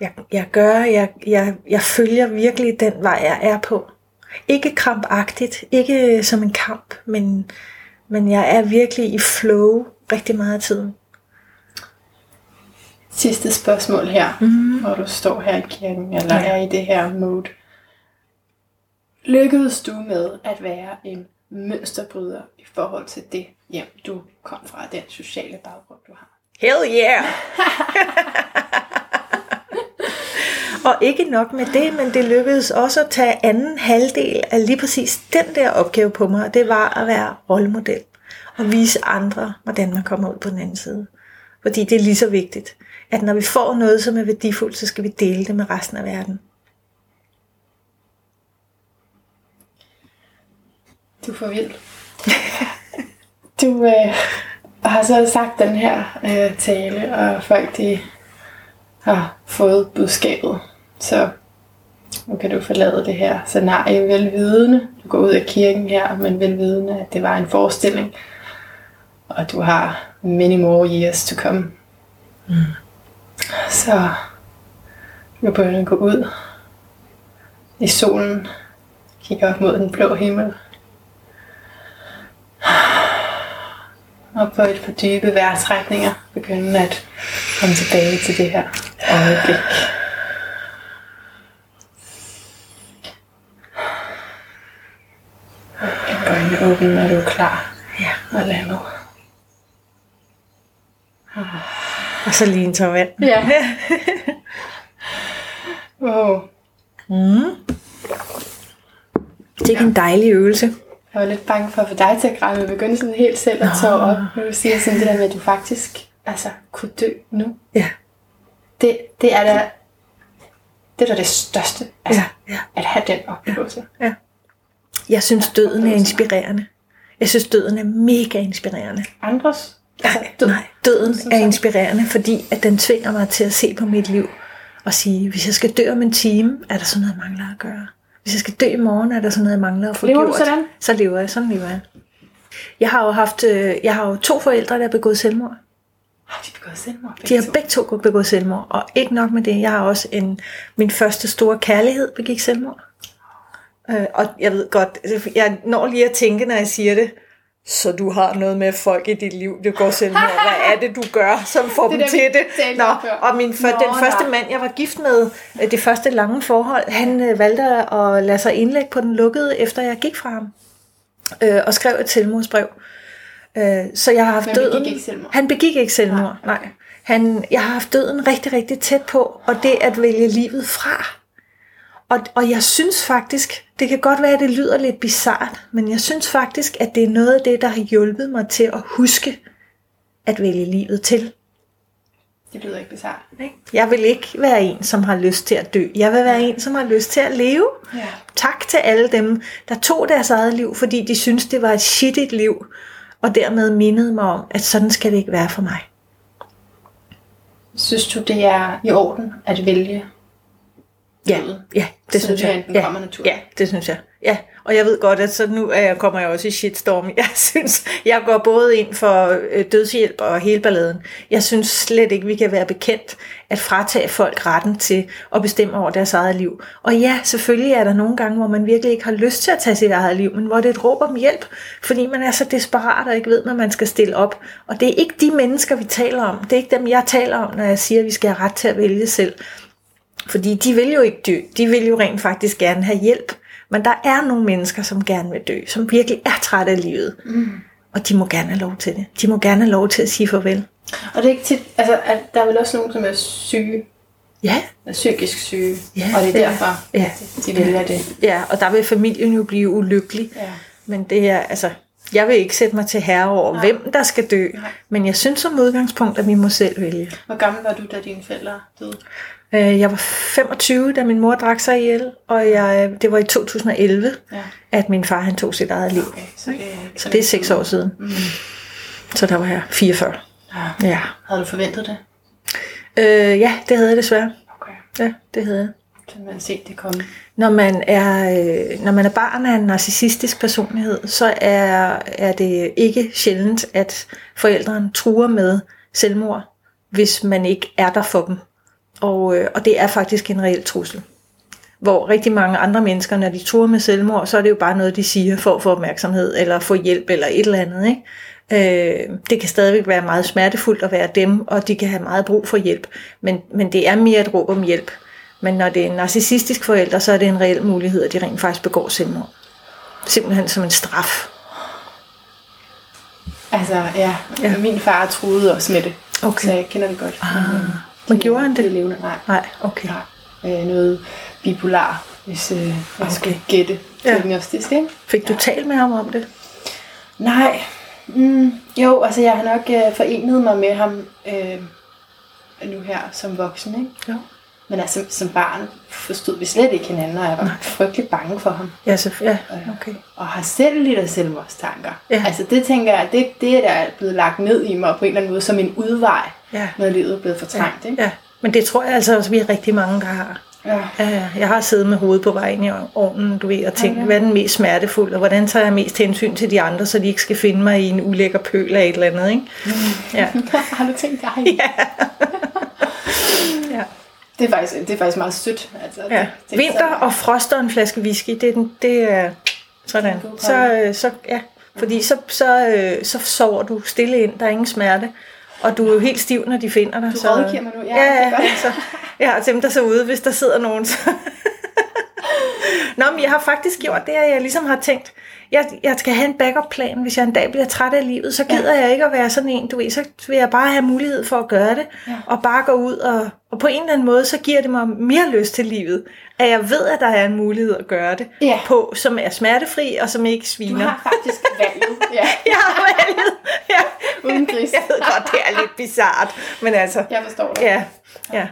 jeg, jeg gør, jeg, jeg, jeg følger virkelig den vej, jeg er på. Ikke krampagtigt, ikke som en kamp, men, men jeg er virkelig i flow rigtig meget af tiden. Sidste spørgsmål her, mm. hvor du står her i kirken, eller ja. er i det her mode. Lykkedes du med at være en mønsterbryder i forhold til det hjem, du kom fra, den sociale baggrund, du har? Hell yeah! <laughs> <laughs> Og ikke nok med det, men det lykkedes også at tage anden halvdel af lige præcis den der opgave på mig, og det var at være rollemodel og vise andre, hvordan man kommer ud på den anden side. Fordi det er lige så vigtigt, at når vi får noget, som er værdifuldt, så skal vi dele det med resten af verden. Du er for vild. <laughs> du øh, har så sagt den her øh, tale, og folk de har fået budskabet. Så nu kan du forlade det her scenarie velvidende. Du går ud af kirken her, men velvidende, at det var en forestilling. Og du har many more years to come. Mm. Så du kan begynde at gå ud i solen. Kigge op mod den blå himmel. Og på et par dybe vejrtrækninger begynde at komme tilbage til det her øjeblik. Øjnene åbne, når du er klar. Ja. Og lande. Og så lige en tår vand. Ja. <laughs> wow. Mm. Det er en dejlig øvelse. Jeg var lidt bange for at få dig til at græde, men begyndte sådan helt selv at tage op. Nu vil sige sådan det der med, at du faktisk altså, kunne dø nu. Ja. Det, det er da det, er da det største. Altså, Ja, ja. At have den oplevelse. Ja. Jeg synes, døden er inspirerende. Jeg synes, døden er mega inspirerende. Andres? Nej, død. nej, døden er inspirerende, fordi at den tvinger mig til at se på mit liv og sige, hvis jeg skal dø om en time, er der sådan noget, jeg mangler at gøre. Hvis jeg skal dø i morgen, er der sådan noget, jeg mangler at få Lever gjort. sådan? Så lever jeg, sådan lever jeg. Jeg har jo haft, øh, jeg har jo to forældre, der har begået selvmord. Har de begået selvmord? De har begge to begået selvmord, og ikke nok med det, jeg har også en, min første store kærlighed begik selvmord. Øh, og jeg ved godt, jeg når lige at tænke, når jeg siger det, så du har noget med folk i dit liv, det går selvmord. Hvad er det, du gør, som får <laughs> Det dem til det? Nå, og min, for, Nå, den første mand, jeg var gift med, øh, det første lange forhold, han øh, valgte at lade sig indlægge på den lukkede, efter jeg gik fra ham. Øh, og skrev et selvmordsbrev. Øh, så jeg har haft Men begik døden. selvmord? Han begik ikke selvmord, nej. nej. Han, jeg har haft døden rigtig, rigtig tæt på, og det at vælge livet fra. Og, og jeg synes faktisk, det kan godt være, at det lyder lidt bizart, men jeg synes faktisk, at det er noget af det, der har hjulpet mig til at huske at vælge livet til. Det lyder ikke bizarrt. Ikke? Jeg vil ikke være en, som har lyst til at dø. Jeg vil være en, som har lyst til at leve. Ja. Tak til alle dem, der tog deres eget liv, fordi de syntes, det var et shittigt liv, og dermed mindede mig om, at sådan skal det ikke være for mig. Synes du, det er i orden at vælge Ja, ja det Så synes jeg. den Ja, kommer naturligt. ja, det synes jeg. Ja, og jeg ved godt, at så nu er jeg, kommer jeg også i shitstorm. <laughs> Jeg synes, jeg går både ind for øh, dødshjælp og hele balladen. Jeg synes slet ikke, vi kan være bekendt at fratage folk retten til at bestemme over deres eget liv. Og ja, selvfølgelig er der nogle gange, hvor man virkelig ikke har lyst til at tage sit eget liv, men hvor det er et råb om hjælp, fordi man er så desperat og ikke ved, hvad man skal stille op. Og det er ikke de mennesker, vi taler om. Det er ikke dem, jeg taler om, når jeg siger, at vi skal have ret til at vælge selv. Fordi de vil jo ikke dø. De vil jo rent faktisk gerne have hjælp. Men der er nogle mennesker, som gerne vil dø, som virkelig er trætte af livet. Mm. Og de må gerne have lov til det. De må gerne have lov til at sige farvel. Og det er ikke tit, altså, at der er vel også nogen, som er syge, Ja, er psykisk syge, Ja, og det er er- derfor, ja. de vælger det. ja, og der vil familien jo blive ulykkelig. Ja. Men det er, altså, jeg vil ikke sætte mig til herre over, Nej. hvem der skal dø. Nej. Men jeg synes som udgangspunkt, at vi må selv vælge. Hvor gammel var du, da dine forældre døde? Øh, Jeg var 25, da min mor drak sig ihjel, og jeg, det var i 2011, Ja. at min far han tog sit eget liv. Okay, så det er ikke Så det er seks år siden. Mm. Så der var jeg 44. Ja. Ja. Havde du forventet det? Øh, ja, det havde jeg desværre. Okay. Ja, det havde jeg. Så man set det komme. Når man er, øh, når man er barn af en narcissistisk personlighed, så er, er det ikke sjældent, at forældrene truer med selvmord, hvis man ikke er der for dem. Og, øh, og det er faktisk en reel trussel. Hvor rigtig mange andre mennesker, når de truer med selvmord, så er det jo bare noget, de siger for at få opmærksomhed, eller få hjælp, eller et eller andet. Ikke? Øh, det kan stadigvæk være meget smertefuldt at være dem, og de kan have meget brug for hjælp. Men, men det er mere et råb om hjælp. Men når det er en narcissistisk forælder, så er det en reel mulighed, at de rent faktisk begår selvmord. Simpelthen som en straf. Altså, ja. Ja. ja. Min far troede også med det. Okay. Så jeg kender det godt. Ah. Men gjorde han Det levende. Nej. Nej, okay. Nej. Øh, noget bipolar, hvis øh, jeg okay. skulle gætte. Ja. Diagnostisk, ikke? Fik du talt med ham om det? Nej. Mm, jo, altså jeg har nok øh, forenet mig med ham øh, nu her som voksen, ikke? Jo. Men altså som barn forstod vi slet ikke hinanden, og jeg var Nej. frygtelig bange for ham. Ja, så, ja, okay. Og har selv lidt af selvmordstanker. Ja. Altså det tænker jeg, det, det er der blevet lagt ned i mig på en eller anden måde som en udvej, Ja. når livet er blevet fortrængt. Ikke? Ja, men det tror jeg altså også, vi er rigtig mange, der har. Ja. Ja, ja. jeg har siddet med hovedet på vejen i ovnen, du ved, og tænkt, hvad er den mest smertefuld, og hvordan tager jeg mest hensyn til de andre, så de ikke skal finde mig i en ulækker pøl af et eller andet, ikke? Ja. <laughs> har du tænkt dig? <laughs> Ja. ja. Det, er faktisk, det er faktisk meget sødt. Altså, ja. det- det er Vinter sådan- og frost og en flaske whisky, det er, den, det er sådan. god Så, øh, så, ja, fordi så, så, øh, så sover du stille ind, der er ingen smerte. Og du er jo helt stiv, når de finder dig. Du så, rådgiver mig nu. Ja, Ja, ja, ja, så, jeg har dem, der så ude, hvis der sidder nogen. Så. <laughs> Nå, men jeg har faktisk gjort det, at jeg ligesom har tænkt, jeg, jeg skal have en backup-plan, hvis jeg en dag bliver træt af livet, så gider ja. jeg ikke at være sådan en, du ved, så vil jeg bare have mulighed for at gøre det, Ja. og bare gå ud, og, og på en eller anden måde, så giver det mig mere lyst til livet, at jeg ved, at der er en mulighed at gøre det Ja. på, som er smertefri, og som ikke Du sviner. har faktisk <laughs> valget. Ja. Jeg har valget. Ja. Uden gris. Jeg ved godt, det er lidt bizart, men altså, Jeg forstår dig. ja, ja.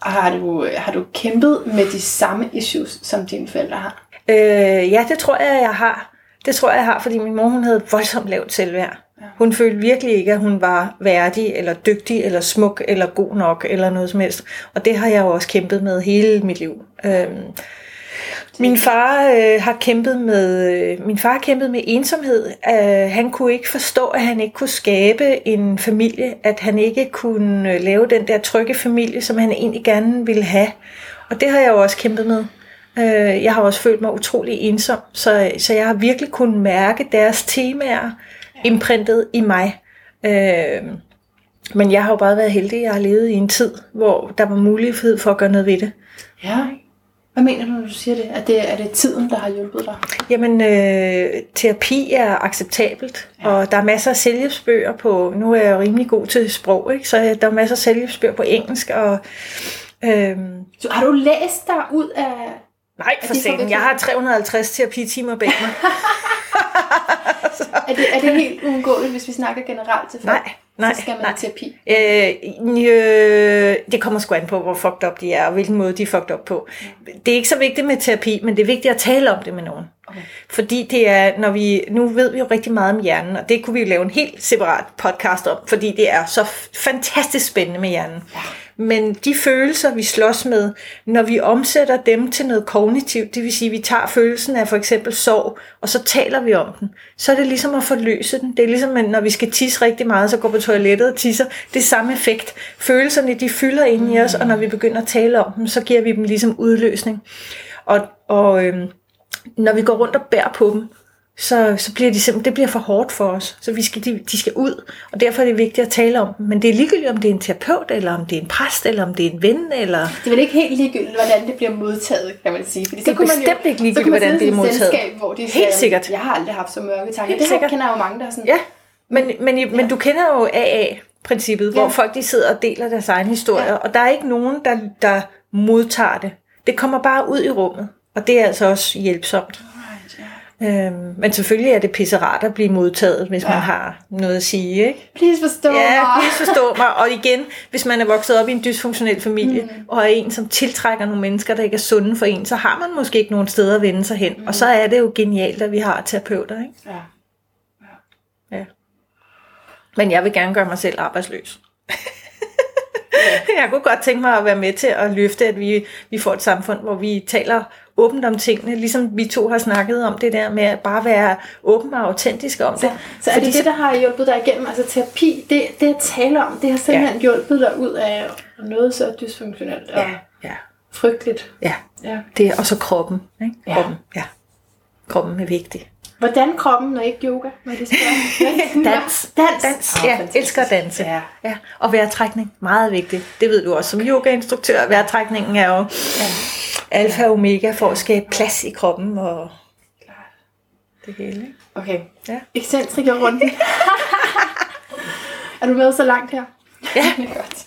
Og har du, har du kæmpet med de samme issues, som dine forældre har? Øh, ja, det tror jeg, jeg har. Det tror jeg, jeg har, fordi min mor hun havde voldsomt lavt selvværd. Hun følte virkelig ikke, at hun var værdig, eller dygtig, eller smuk, eller god nok, eller noget som helst. Og det har jeg jo også kæmpet med hele mit liv. Øhm, min far øh, har kæmpet med øh, min far har kæmpet med ensomhed. Øh, han kunne ikke forstå, at han ikke kunne skabe en familie, at han ikke kunne øh, lave den der trygge familie, som han egentlig gerne ville have. Og det har jeg jo også kæmpet med. Øh, jeg har også følt mig utrolig ensom, så, så jeg har virkelig kunnet mærke deres temaer imprintet i mig. Øh, men jeg har jo bare været heldig, jeg har levet i en tid, hvor der var mulighed for at gøre noget ved det. Ja. Hvad mener du, når du siger det? Er det, er det tiden, der har hjulpet dig? Jamen, øh, terapi er acceptabelt, ja. og der er masser af selvhjælpsbøger på, nu er jeg jo rimelig god til sprog, ikke? så der er masser af selvhjælpsbøger på engelsk, og øh, Så har du læst dig ud af... nej, for satan, jeg har 350 terapitimer bag mig. <laughs> <laughs> Er det, er det helt uundgåeligt, hvis vi snakker generelt til folk? Nej, nej, Så skal man nej. terapi. Øh, øh, det kommer sgu an på, hvor fucked up de er, og hvilken måde de er fucked up på. Det er ikke så vigtigt med terapi, men det er vigtigt at tale om det med nogen. Okay. Fordi det er, når vi, nu ved vi jo rigtig meget om hjernen, og det kunne vi jo lave en helt separat podcast om, fordi det er så fantastisk spændende med hjernen. Men de følelser, vi slås med, når vi omsætter dem til noget kognitivt, det vil sige, at vi tager følelsen af for eksempel sorg, og så taler vi om den, så er det ligesom at forløse den. Det er ligesom, at når vi skal tisse rigtig meget, så går på toilettet og tisser. Det er samme effekt. Følelserne, de fylder ind i os, og når vi begynder at tale om dem, så giver vi dem ligesom udløsning. Og, og øhm, når vi går rundt og bærer på dem, så, så bliver de simpelthen, det bliver for hårdt for os. Så vi skal, de, de skal ud, og derfor er det vigtigt at tale om dem. Men det er ligegyldigt, om det er en terapeut, eller om det er en præst, eller om det er en ven, eller... Det er vel ikke helt ligegyldigt, hvordan det bliver modtaget, kan man sige. Fordi Det så kunne man bestemt jo, ikke ligegyldigt, hvordan det er modtaget. Selskab, hvor de Helt siger, sikkert. Jeg har aldrig haft så mørke tanker. Helt det her sikkert. kender jeg jo mange, der er sådan... Ja, men, men, ja. men du kender jo AA-princippet, hvor Ja. folk de sidder og deler deres egen historie, Ja. og der er ikke nogen, der, der modtager det. Det kommer bare ud i rummet, og det er altså også hjælpsomt. Øhm, men selvfølgelig er det pisserart at blive modtaget, hvis ja. man har noget at sige, ikke? Please forstå Ja, mig. please forstå mig. Og igen, hvis man er vokset op i en dysfunktionel familie, mm. og er en, som tiltrækker nogle mennesker, der ikke er sunde for en, så har man måske ikke nogen steder at vende sig hen. Mm. Og så er det jo genialt, at vi har terapeuter, ikke? Ja. Ja. Men jeg vil gerne gøre mig selv arbejdsløs. <laughs> jeg kunne godt tænke mig at være med til at løfte, at vi, vi får et samfund, hvor vi taler åbent om tingene, ligesom vi to har snakket om det der med at bare være åben og autentisk om det. Så er det det, der har hjulpet dig igennem? Altså terapi, det, det at tale om, det har simpelthen ja. hjulpet dig ud af noget så dysfunktionelt og Ja, ja, frygteligt. ja. Ja. Det og så kroppen. Ikke? Ja. Kroppen, ja. Kroppen er vigtig. Hvordan kroppen, når ikke yoga? Er det skal <laughs> Dans. Dans. Dans. Åh, Ja, fantastisk. elsker at danse. Ja. ja. Og vejrtrækning, meget vigtigt. Det ved du også som yogainstruktør. Vejrtrækningen er jo Ja. Alfa og omega for at skabe plads i kroppen og det hele. Ikke? Okay. Ja. Ekscentrikerrunden. <laughs> er du med så langt her? Ja. Det <laughs> er godt.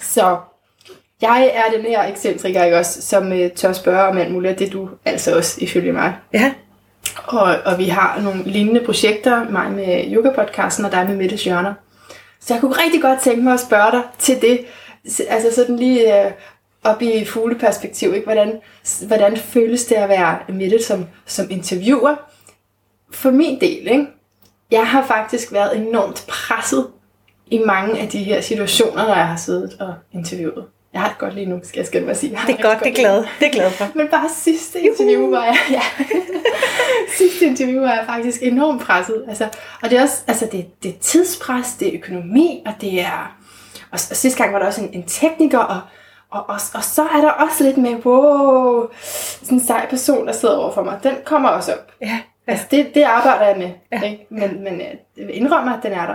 Så, jeg er den her ekscentriker, ikke også, som øh, tør spørge om alt muligt, og det er du altså også, ifølge mig. Ja, Og, og vi har nogle lignende projekter, mig med yoga-podcasten og dig med Mettes Hjørner. Så jeg kunne rigtig godt tænke mig at spørge dig til det, altså sådan lige øh, op i fugleperspektiv, ikke? Hvordan, hvordan føles det at være Mette som, som interviewer? For min del, ikke? jeg har faktisk været enormt presset i mange af de her situationer, når jeg har siddet og interviewet. Jeg har det godt lige nu, skal jeg skynde mig at sige. Det er godt, det er glad. Det er glad for. men bare sidste interview var jeg, ja. <laughs> sidste interview var jeg faktisk enormt presset. Altså, og det er også, altså det, det er tidspres, det er økonomi, og det er, og, og sidste gang var der også en, en tekniker, og, og, og, og så er der også lidt med, wow, sådan en sej person, der sidder over for mig. Den kommer også op. Ja, ja. Altså det, det arbejder jeg med, Ja. ikke? Men, men øh, jeg vil indrømme, at den er der.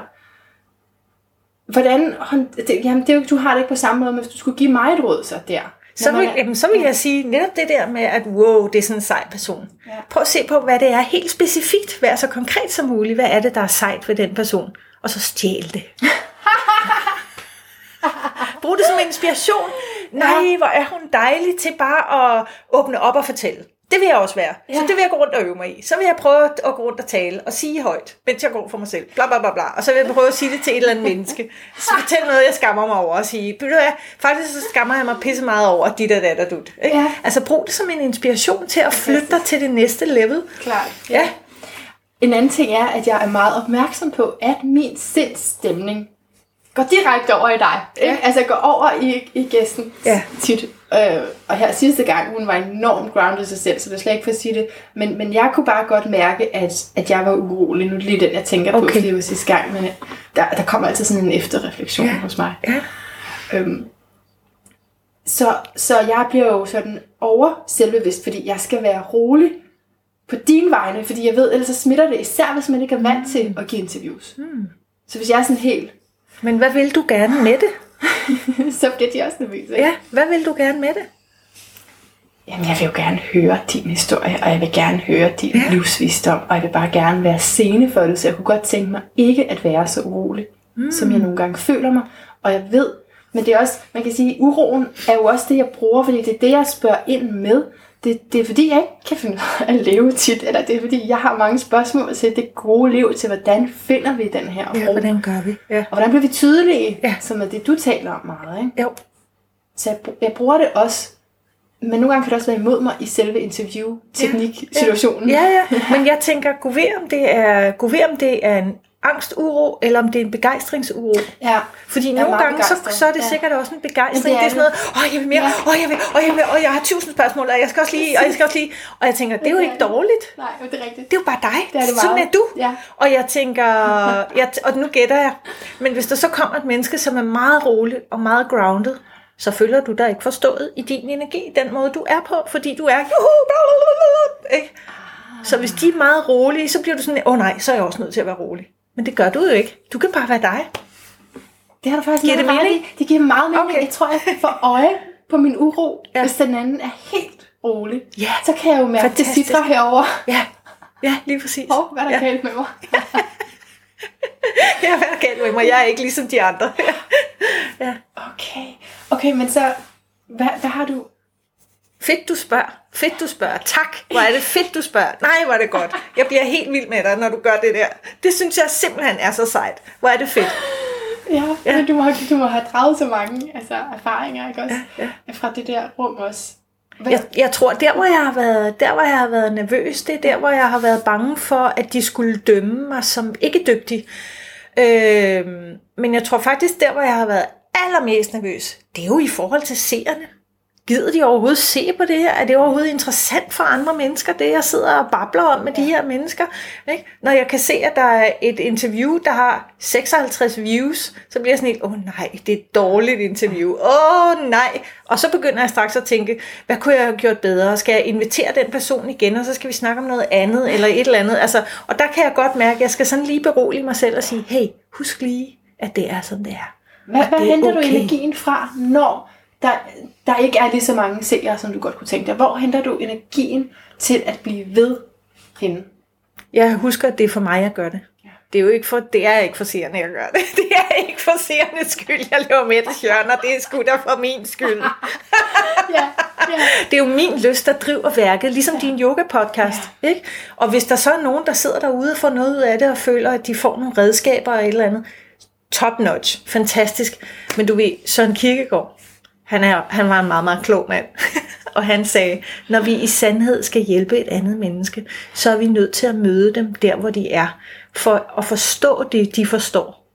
Hvordan, det, jamen det er jo, du har det ikke på samme måde, men hvis du skulle give mig et råd så der. Så vil, jamen, så vil jeg sige netop det der med, at wow, det er sådan en sej person. Ja. Prøv at se på, hvad det er helt specifikt. Vær så konkret som muligt. Hvad er det, der er sejt ved den person? Og så stjæl det. <laughs> Brug det som inspiration. Nej, hvor er hun dejlig til bare at åbne op og fortælle. Det vil jeg også være. Ja. Så Ja. det vil jeg gå rundt og øve mig i. Så vil jeg prøve at gå rundt og tale og sige højt, mens jeg går for mig selv. Bla, bla, bla, bla. Og så vil jeg prøve at sige det til et eller andet menneske. Så fortæl noget, jeg skammer mig over og sige, ved du hvad, faktisk så skammer jeg mig pisse meget over dit og dat og dut. Ikke? Ja. Altså brug det som en inspiration til at flytte dig til det næste level. Klart. Ja. En anden ting er, at jeg er meget opmærksom på, at min sindsstemning går direkte over i dig. Ikke? Altså går over i, i gæsten Ja. tit. Øh, og her sidste gang, hun var enormt grounded sig selv, så det er slet ikke for at sige det. Men, men jeg kunne bare godt mærke, at, at jeg var urolig. Nu er det lige den, jeg tænker på, Okay. fordi det var sidste gang. Men der, der kommer altid sådan en efterrefleksion Ja. hos mig. Ja. Øhm, så, så jeg bliver jo sådan over selvbevidst, fordi jeg skal være rolig på din vegne, fordi jeg ved, ellers så smitter det, især hvis man ikke er vant til at give interviews. Mm. Så hvis jeg er sådan helt, Men hvad vil du gerne med det? <laughs> så bliver de også nervøse. ikke? Ja, hvad vil du gerne med det? Jamen, jeg vil jo gerne høre din historie, og jeg vil gerne høre din Ja. ja. livsvisdom, og jeg vil bare gerne være scene for det, så jeg kunne godt tænke mig ikke at være så urolig, mm. som jeg nogle gange føler mig. Og jeg ved, men det er også, man kan sige, uroen er jo også det, jeg bruger, fordi det er det, jeg spørger ind med. Det, det er fordi, jeg ikke kan finde at leve tit, eller det er fordi, jeg har mange spørgsmål til det gode liv, til hvordan finder vi den her Ja, ro, hvordan gør vi? Ja. og hvordan bliver vi tydelige, Ja. som er det, du taler om meget, ikke? Jo, Så jeg, jeg bruger det også, men nogle gange kan det også være imod mig i selve interview-teknik-situationen. Ja, ja. Men jeg tænker, gå ved, om det er, gå ved, om det er en angsturo, eller om det er en begejstringsuro. Ja. Fordi er nogle gange, så, begejstret. så er det Ja. sikkert også en begejstring. Men Det det er, er sådan noget, åh, jeg vil mere, Ja. åh, jeg vil, åh, jeg vil, åh, jeg har tusind spørgsmål, og jeg skal også lige, og jeg skal også lige. Og jeg tænker, det er jo ikke er dårligt. Nej, det er rigtigt. Det er jo bare dig. Det er det Sådan meget. er du. Ja. Og jeg tænker, jeg, og nu gætter jeg, men hvis der så kommer et menneske, som er meget rolig og meget grounded, så føler du dig ikke forstået i din energi, den måde du er på, fordi du er, juhu, blablabla, ikke? Så hvis de er meget rolige, så bliver du sådan, åh oh, nej, så er jeg også nødt til at være rolig. Men det gør du jo ikke. Du kan bare være dig. Det har du faktisk Giver det meget ret mening? i. Det giver meget mening. Okay. Jeg tror, jeg får øje på min uro, Ja. hvis den anden er helt rolig. Ja. Så kan jeg jo mærke, at det Fantastisk. sidder herovre. Ja, ja lige præcis. Hov, hvad er der ja. galt med mig? <laughs> Ja, hvad er galt med mig? Jeg er ikke ligesom de andre. <laughs> ja. Okay. Okay, men så, hvad, hvad har du... Fedt, du spørger. Fedt, du spørger. Tak. Hvor er det fedt, du spørger. Nej, hvor er det godt. Jeg bliver helt vild med dig, når du gør det der. Det synes jeg simpelthen er så sejt. Hvor er det fedt. Ja, ja. Du, må, du må have draget så mange altså, erfaringer, ikke også? Ja, Fra det der rum også. Hvad? Jeg, jeg tror, der hvor jeg, har været, der hvor jeg har været nervøs, det er der, hvor jeg har været bange for, at de skulle dømme mig som ikke dygtig. Øhm, men jeg tror faktisk, der hvor jeg har været allermest nervøs, det er jo i forhold til seerne. Gider de overhovedet se på det her? Er det overhovedet interessant for andre mennesker, det jeg sidder og babler om med de her mennesker? Ikke? Når jeg kan se, at der er et interview, der har 56 views, så bliver jeg sådan helt, åh oh, nej, det er et dårligt interview. Åh oh, nej. Og så begynder jeg straks at tænke, hvad kunne jeg have gjort bedre? Skal jeg invitere den person igen, og så skal vi snakke om noget andet, eller et eller andet? Altså, og der kan jeg godt mærke, at jeg skal sådan lige berolige mig selv og sige, hey, husk lige, at det er sådan, det er. Hvad, hvad er henter du okay. energien fra, når der, der ikke er lige så mange seere, som du godt kunne tænke dig? Hvor henter du energien til at blive ved hende? Jeg husker, at det er for mig, jeg gør det. Det er jo ikke for, det er ikke for seerne, jeg gør det. <laughs> Det er ikke for seernes skyld, jeg løber med til hjørner. Det er sgu da for min skyld. <laughs> Ja, ja. Det er jo min lyst, der driver værket, ligesom ja. din yoga-podcast. Ja. Ikke? Og hvis der så er nogen, der sidder derude og får noget ud af det, og føler, at de får nogle redskaber og et eller andet, top notch, fantastisk. Men du ved, Søren Kierkegaard, han, er, han var en meget, meget klog mand. <laughs> og han sagde, når vi i sandhed skal hjælpe et andet menneske, så er vi nødt til at møde dem der, hvor de er, for at forstå det, de forstår.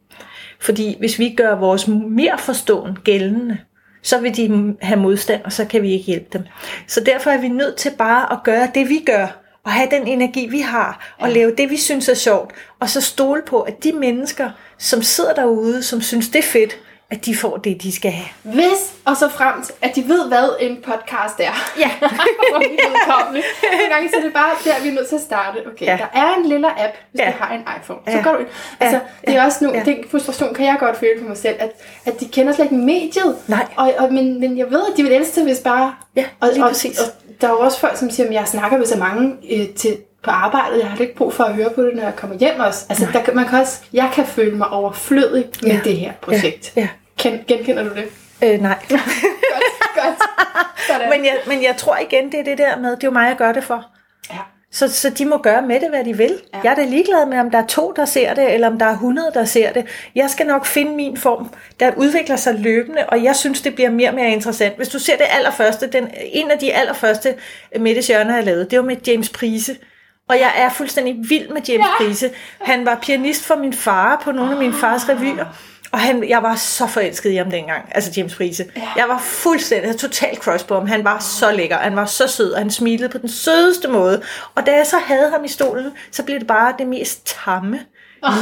Fordi hvis vi gør vores mere forståen gældende, så vil de have modstand, og så kan vi ikke hjælpe dem. Så derfor er vi nødt til bare at gøre det, vi gør, og have den energi, vi har, og lave det, vi synes er sjovt, og så stole på, at de mennesker, som sidder derude, som synes, det er fedt, at de får det, de skal have. Hvis og så fremt, at de ved, hvad en podcast er. Ja. <laughs> For mit vedkommende. Nogle gange så er det bare der, vi er nødt til at starte. Okay, Ja. ja. der er en lille app, hvis Ja. ja. du har en iPhone. Så Ja. går du ind. Altså, Ja. det er også nu, Ja. ja. den frustration kan jeg godt føle på mig selv, at, at de kender slet ikke mediet. Nej. Og, og, men, men jeg ved, at de vil elske det, hvis bare... Ja, og, lige og, præcis. Og, der er jo også folk, som siger, at jeg snakker med så mange øh, til, på arbejdet. Jeg har ikke brug for at høre på det, når jeg kommer hjem også. Altså, der, kan- man kan også, jeg kan føle mig overflødig med Ja. det her projekt. Ja. Ken, genkender du det? Øh, nej. <laughs> Godt, godt. Sådan. men, jeg, men jeg tror igen, det er det der med, det er jo mig, jeg gør det for. ja. Så, så de må gøre med det, hvad de vil. Ja. Jeg er da ligeglad med, om der er to, der ser det, eller om der er 100, der ser det. Jeg skal nok finde min form, der udvikler sig løbende, og jeg synes, det bliver mere og mere interessant. Hvis du ser det allerførste, den, en af de allerførste Mette Sjørner, jeg lavede, det var med James Prise. Og jeg er fuldstændig vild med James ja. Prise. Han var pianist for min far på nogle af min fars revyer. Og han, jeg var så forelsket i ham dengang, altså James Prise. Ja. Jeg var fuldstændig, jeg total crush på ham. Han var så lækker, han var så sød, og han smilede på den sødeste måde. Og da jeg så havde ham i stolen, så blev det bare det mest tamme,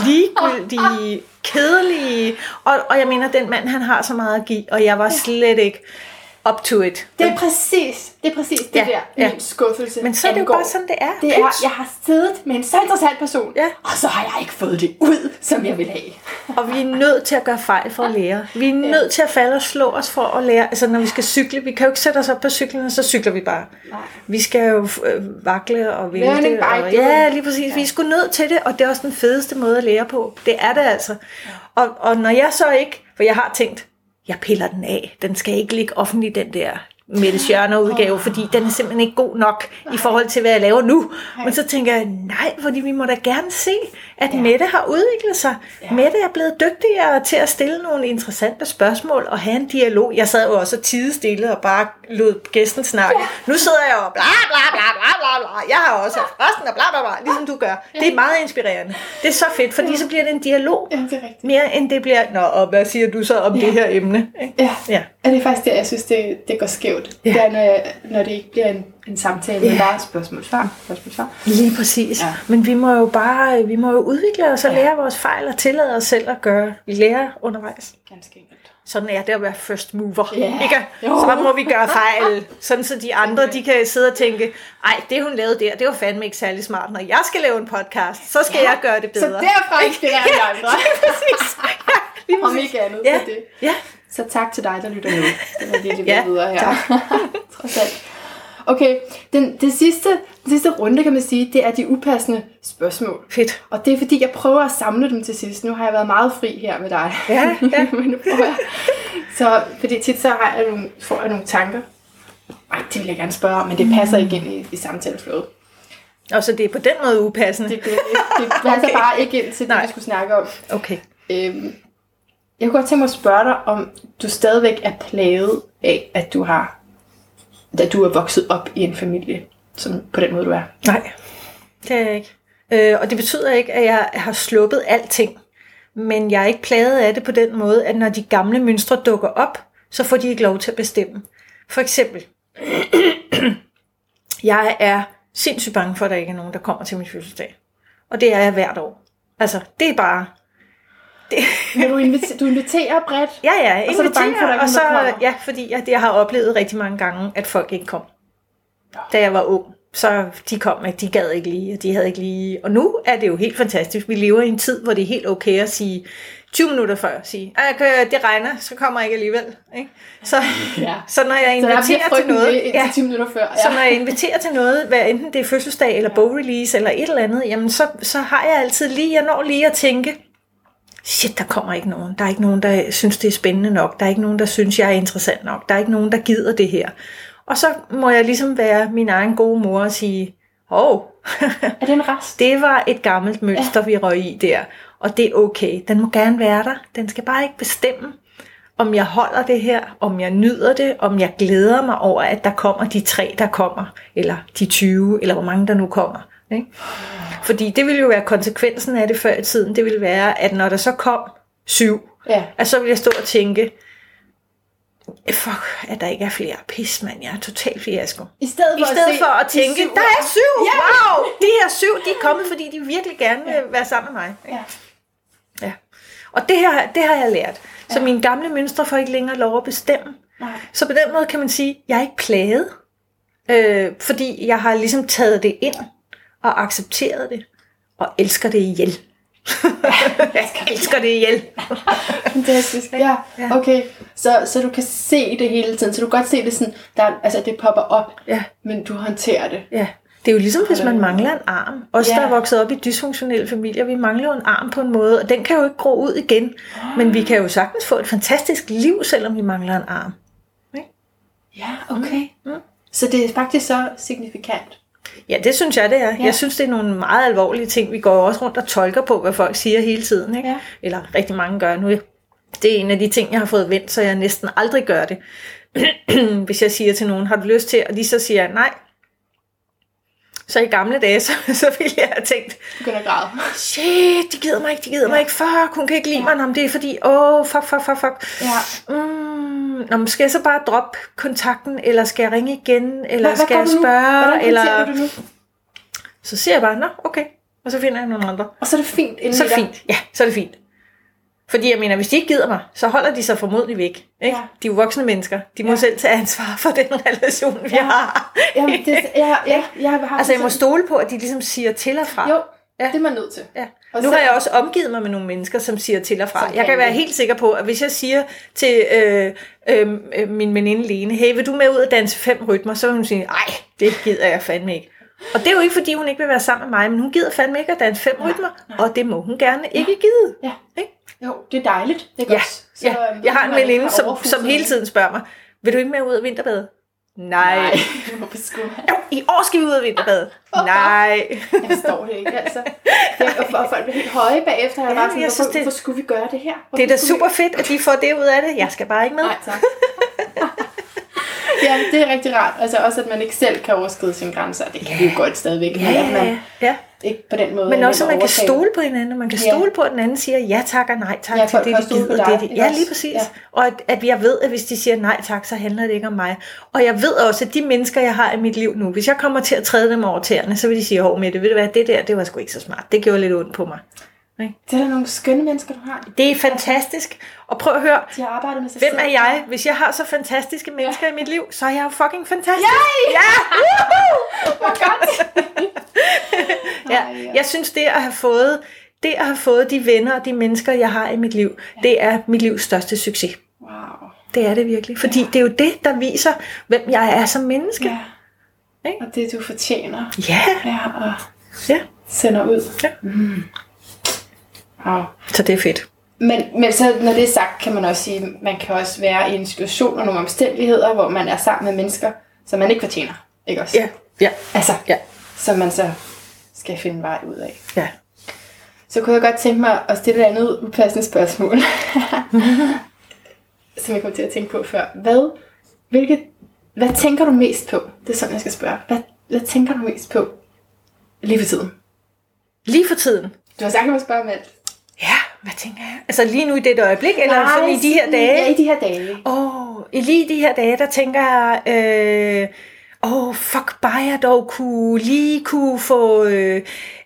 ligegyldige, kedelige. Og, og jeg mener, den mand, han har så meget at give, og jeg var slet ikke up to it. Det er præcis, det er præcis det Ja, der, ja. min skuffelse Men så er det jo angår. bare sådan, det er. Det er, jeg har siddet med en så interessant person, Ja. og så har jeg ikke fået det ud, som jeg vil have. <laughs> Og vi er nødt til at gøre fejl for at lære. Vi er nødt til at falde og slå os for at lære. Altså når vi skal cykle, vi kan jo ikke sætte os op på cyklen, og så cykler vi bare. Nej. Vi skal jo øh, vakle og vælte. Learning by Og, ja, lige præcis. Ja. Vi er sgu nødt til det, og det er også den fedeste måde at lære på. Det er det altså. Og, og når jeg så ikke, for jeg har tænkt, jeg piller den af. Den skal ikke ligge offentlig, den der Mette Sjørner udgave, fordi den er simpelthen ikke god nok i forhold til, hvad jeg laver nu. Men så tænker jeg, nej, fordi vi må da gerne se, at Mette har udviklet sig. Mette er blevet dygtigere til at stille nogle interessante spørgsmål og have en dialog. Jeg sad jo også og tidestille og bare lod gæsten snakke. Nu sidder jeg og bla bla bla bla bla bla. Jeg har også resten og bla bla bla, ligesom du gør. Det er meget inspirerende. Det er så fedt, fordi så bliver det en dialog. Ja, det er rigtigt. Mere end det bliver, nå, og hvad siger du så om det her emne? Ikke? Ja. Ja. ja, det er faktisk der, jeg synes, det, det går skævt. Ja. Ja. Det er, når, jeg, når det ikke bliver en, en samtale, men Ja. bare spørgsmål svar, spørgsmål svar. Lige præcis. Ja. Ja. Men vi må jo bare vi må jo udvikle os og lære vores fejl og tillade os selv at gøre lære undervejs. Ganske enkelt. Sådan er det at være first mover. Ja. Ikke? Jo. Så må vi gøre fejl, sådan så de andre de kan sidde og tænke, ej, det hun lavede der, det var fandme ikke særlig smart. Når jeg skal lave en podcast, så skal ja. jeg gøre det bedre. Så derfra inspirerer vi andre. præcis. Ja, lige Om præcis. ikke andet Ja. det. Ja. Så tak til dig, der lytter med. Det var virkelig Ja, ja, videre her. <laughs> Trods alt. Okay, den, det sidste, den sidste runde, kan man sige, det er de upassende spørgsmål. Fedt. Og det er fordi, jeg prøver at samle dem til sidst. Nu har jeg været meget fri her med dig. Ja, ja. <laughs> Men nu prøver jeg. Så, fordi tit så har jeg nogle, får jeg nogle tanker. Ej, det vil jeg gerne spørge om, men det passer ikke ind i, i samtaleflowet. Og så det er på den måde upassende. Det, det, det passer Okay. <laughs> okay. bare ikke ind til det, Nej. vi skulle snakke om. Okay. Øhm, jeg kunne godt tænke mig at spørge dig, om du stadigvæk er plaget af, at du har at du er vokset op i en familie, som på den måde du er. Nej, det er jeg ikke. Øh, og det betyder ikke, at jeg har sluppet alting. Men jeg er ikke plaget af det på den måde, at når de gamle mønstre dukker op, så får de ikke lov til at bestemme. For eksempel, <clears throat> jeg er sindssygt bange for, at der ikke er nogen, der kommer til min fødselsdag. Og det er jeg hvert år. Altså, det er bare... Men du, inviter, du inviterer bredt. <laughs> ja, ja, jeg Og så er du bange for, at og så, ja, fordi jeg, jeg har oplevet rigtig mange gange, at folk ikke kom. Da jeg var ung, så de kom ikke, de gad ikke lige, og de havde ikke lige. Og nu er det jo helt fantastisk. Vi lever i en tid, hvor det er helt okay at sige 20 minutter før, sige, "Ah, jeg kan- det regner, så kommer jeg ikke alligevel. Ikke? Så, <laughs> Ja. så når jeg Så inviterer til frygten noget, indtil 10 minutter før. så når jeg inviterer til noget, hvad enten det er fødselsdag eller bogrelease eller et eller andet, jamen så, så har jeg altid lige, jeg når lige at tænke, shit, der kommer ikke nogen. Der er ikke nogen, der synes, det er spændende nok. Der er ikke nogen, der synes, jeg er interessant nok. Der er ikke nogen, der gider det her. Og så må jeg ligesom være min egen gode mor og sige, åh, oh, Er det en rest? <laughs> det var et gammelt mønster, ja. vi røg i der. Og det er okay. Den må gerne være der. Den skal bare ikke bestemme, om jeg holder det her, om jeg nyder det, om jeg glæder mig over, at der kommer de tre, der kommer, eller de 20, eller hvor mange der nu kommer. Ikke? Fordi det ville jo være konsekvensen af det før i tiden. Det ville være, at når der så kom syv, Ja. at så ville jeg stå og tænke, fuck, at der ikke er flere. Pis, mand, jeg er totalt fiasko. I stedet I for, stedet at, for at tænke, syv der er syv, Ja. wow, de her syv, de er kommet, fordi de virkelig gerne vil være sammen med mig. Ja. Ja. Og det her, det har jeg lært. Så mine gamle mønstre får ikke længere lov at bestemme. Nej. Så på den måde kan man sige, at jeg er ikke plaget. Øh, fordi jeg har ligesom taget det ind og accepteret det. Og elsker det ihjel. <laughs> jeg elsker det ihjel. <laughs> Fantastisk. Ja, Ja. okay. Så, så du kan se det hele tiden. Så du kan godt se det sådan, der, altså det popper op, Ja. men du håndterer det. Ja, det er jo ligesom, hvis man mangler en arm. Os, Ja. der er vokset op i dysfunktionelle familier, vi mangler jo en arm på en måde, og den kan jo ikke gro ud igen. Men vi kan jo sagtens få et fantastisk liv, selvom vi mangler en arm. Ja, okay. Mm. Så det er faktisk så signifikant. Ja, det synes jeg, det er. Ja. Jeg synes, det er nogle meget alvorlige ting. Vi går også rundt og tolker på, hvad folk siger hele tiden. Ikke? Ja. Eller rigtig mange gør nu. Det er en af de ting, jeg har fået vendt, så jeg næsten aldrig gør det. <clears throat> Hvis jeg siger til nogen, har du lyst til, og de så siger nej, så i gamle dage, så, <laughs> så ville jeg have tænkt, Begynder at græde. shit, de gider mig ikke, de gider ja. mig ikke, fuck, hun kan ikke lide mig, Nå, det er fordi, åh, oh, fuck, fuck, fuck, fuck. Ja. Mm, nå, skal jeg så bare droppe kontakten, eller skal jeg ringe igen, eller Hvad, skal hvad jeg spørge, Hvordan eller... du nu? Så siger jeg bare, nå, okay, og så finder jeg nogle andre. Og så er det fint inden Så er det fint, ja, så er det fint. Fordi jeg mener, hvis de ikke gider mig, så holder de sig formodentlig væk. Ikke? Ja. De er jo voksne mennesker. De må Ja. selv tage ansvar for den relation, vi Ja. har. Jamen, det, jeg, jeg, jeg har Altså, jeg må stole på, at de ligesom siger til og fra. Jo, Ja. det er man nødt til. Ja. Og Nu har jeg også omgivet mig med nogle mennesker, som siger til og fra. Som Jeg kan være det. helt sikker på, at hvis jeg siger til øh, øh, øh, min veninde Lene, hey, vil du med ud og danse fem rytmer, så vil hun sige, nej, det gider jeg fandme ikke. Og det er jo ikke, fordi hun ikke vil være sammen med mig, men hun gider fandme ikke at danse fem rytmer, og det må hun gerne ikke gide. Ja. Ikke? Jo, det er dejligt. Det er Ja, godt. Så, ja. øhm, jeg har en veninde, som, som hele tiden spørger mig, vil du ikke med ud og vinterbade? Nej. Hvorfor <laughs> man? Jo, i år skal vi ud og vinterbade. Nej. Jeg forstår det ikke, altså. Det, og, og folk bliver helt høje bagefter. Jeg Ja, bare sådan, jeg hvorfor, synes, det- hvorfor skulle vi gøre det her? Hvorfor Det er da skulle vi- super fedt, at de får det ud af det. Jeg skal bare ikke med. Nej, tak. <laughs> <laughs> ja, det er rigtig rart. Altså også, at man ikke selv kan overskride sine grænser. Det kan vi jo godt stadigvæk. Ja, ja, ja. ja. ikke på den måde Men også, at man kan stole på hinanden, man kan Ja. stole på, at den anden siger ja tak og nej tak Ja, til det, de gider. Det, de, ja, lige præcis. Ja. Og at, at jeg ved, at hvis de siger nej tak, så handler det ikke om mig. Og jeg ved også, at de mennesker, jeg har i mit liv nu, hvis jeg kommer til at træde dem over tæerne, så vil de sige, hov med det, ved du hvad, det der, det var sgu ikke så smart. Det gjorde lidt ondt på mig. Det er da nogle skønne mennesker, du har. Det er fantastisk. Og prøv at høre, De har arbejdet med sig hvem selv. er jeg? Hvis jeg har så fantastiske mennesker i mit liv, så er jeg jo fucking fantastisk. Yay! Ja! Hvor godt! Ja, ja. jeg synes, det at have fået, det at have fået de venner og de mennesker, jeg har i mit liv, det er mit livs største succes. Wow. Det er det virkelig. Fordi ja. det er jo det, der viser, hvem jeg er som menneske. Ja. Ikke? Og det, du fortjener. Ja, Ja, og ja. sender ud. Ja. Mm. Wow. Så det er fedt. Men, men så når det er sagt, kan man også sige, at man kan også være i en situation og nogle omstændigheder, hvor man er sammen med mennesker, som man ikke fortjener. Ikke også? Ja, ja, Altså, ja, som man så skal finde vej ud af. ja. Så kunne jeg godt tænke mig at stille et andet upassende spørgsmål. <laughs> som jeg kom til at tænke på før. Hvad, hvilket, hvad tænker du mest på? Det er sådan, jeg skal spørge. Hvad, hvad tænker du mest på lige for tiden? Lige for tiden. Du har sagt, at jeg må spørge om alt. Hvad tænker jeg? Altså lige nu i det øjeblik, eller sådan i de her dage? Ja, i de her dage. Åh, oh, lige i de her dage, der tænker jeg, øh, åh, oh, fuck, bare jeg dog kunne, lige kunne få øh,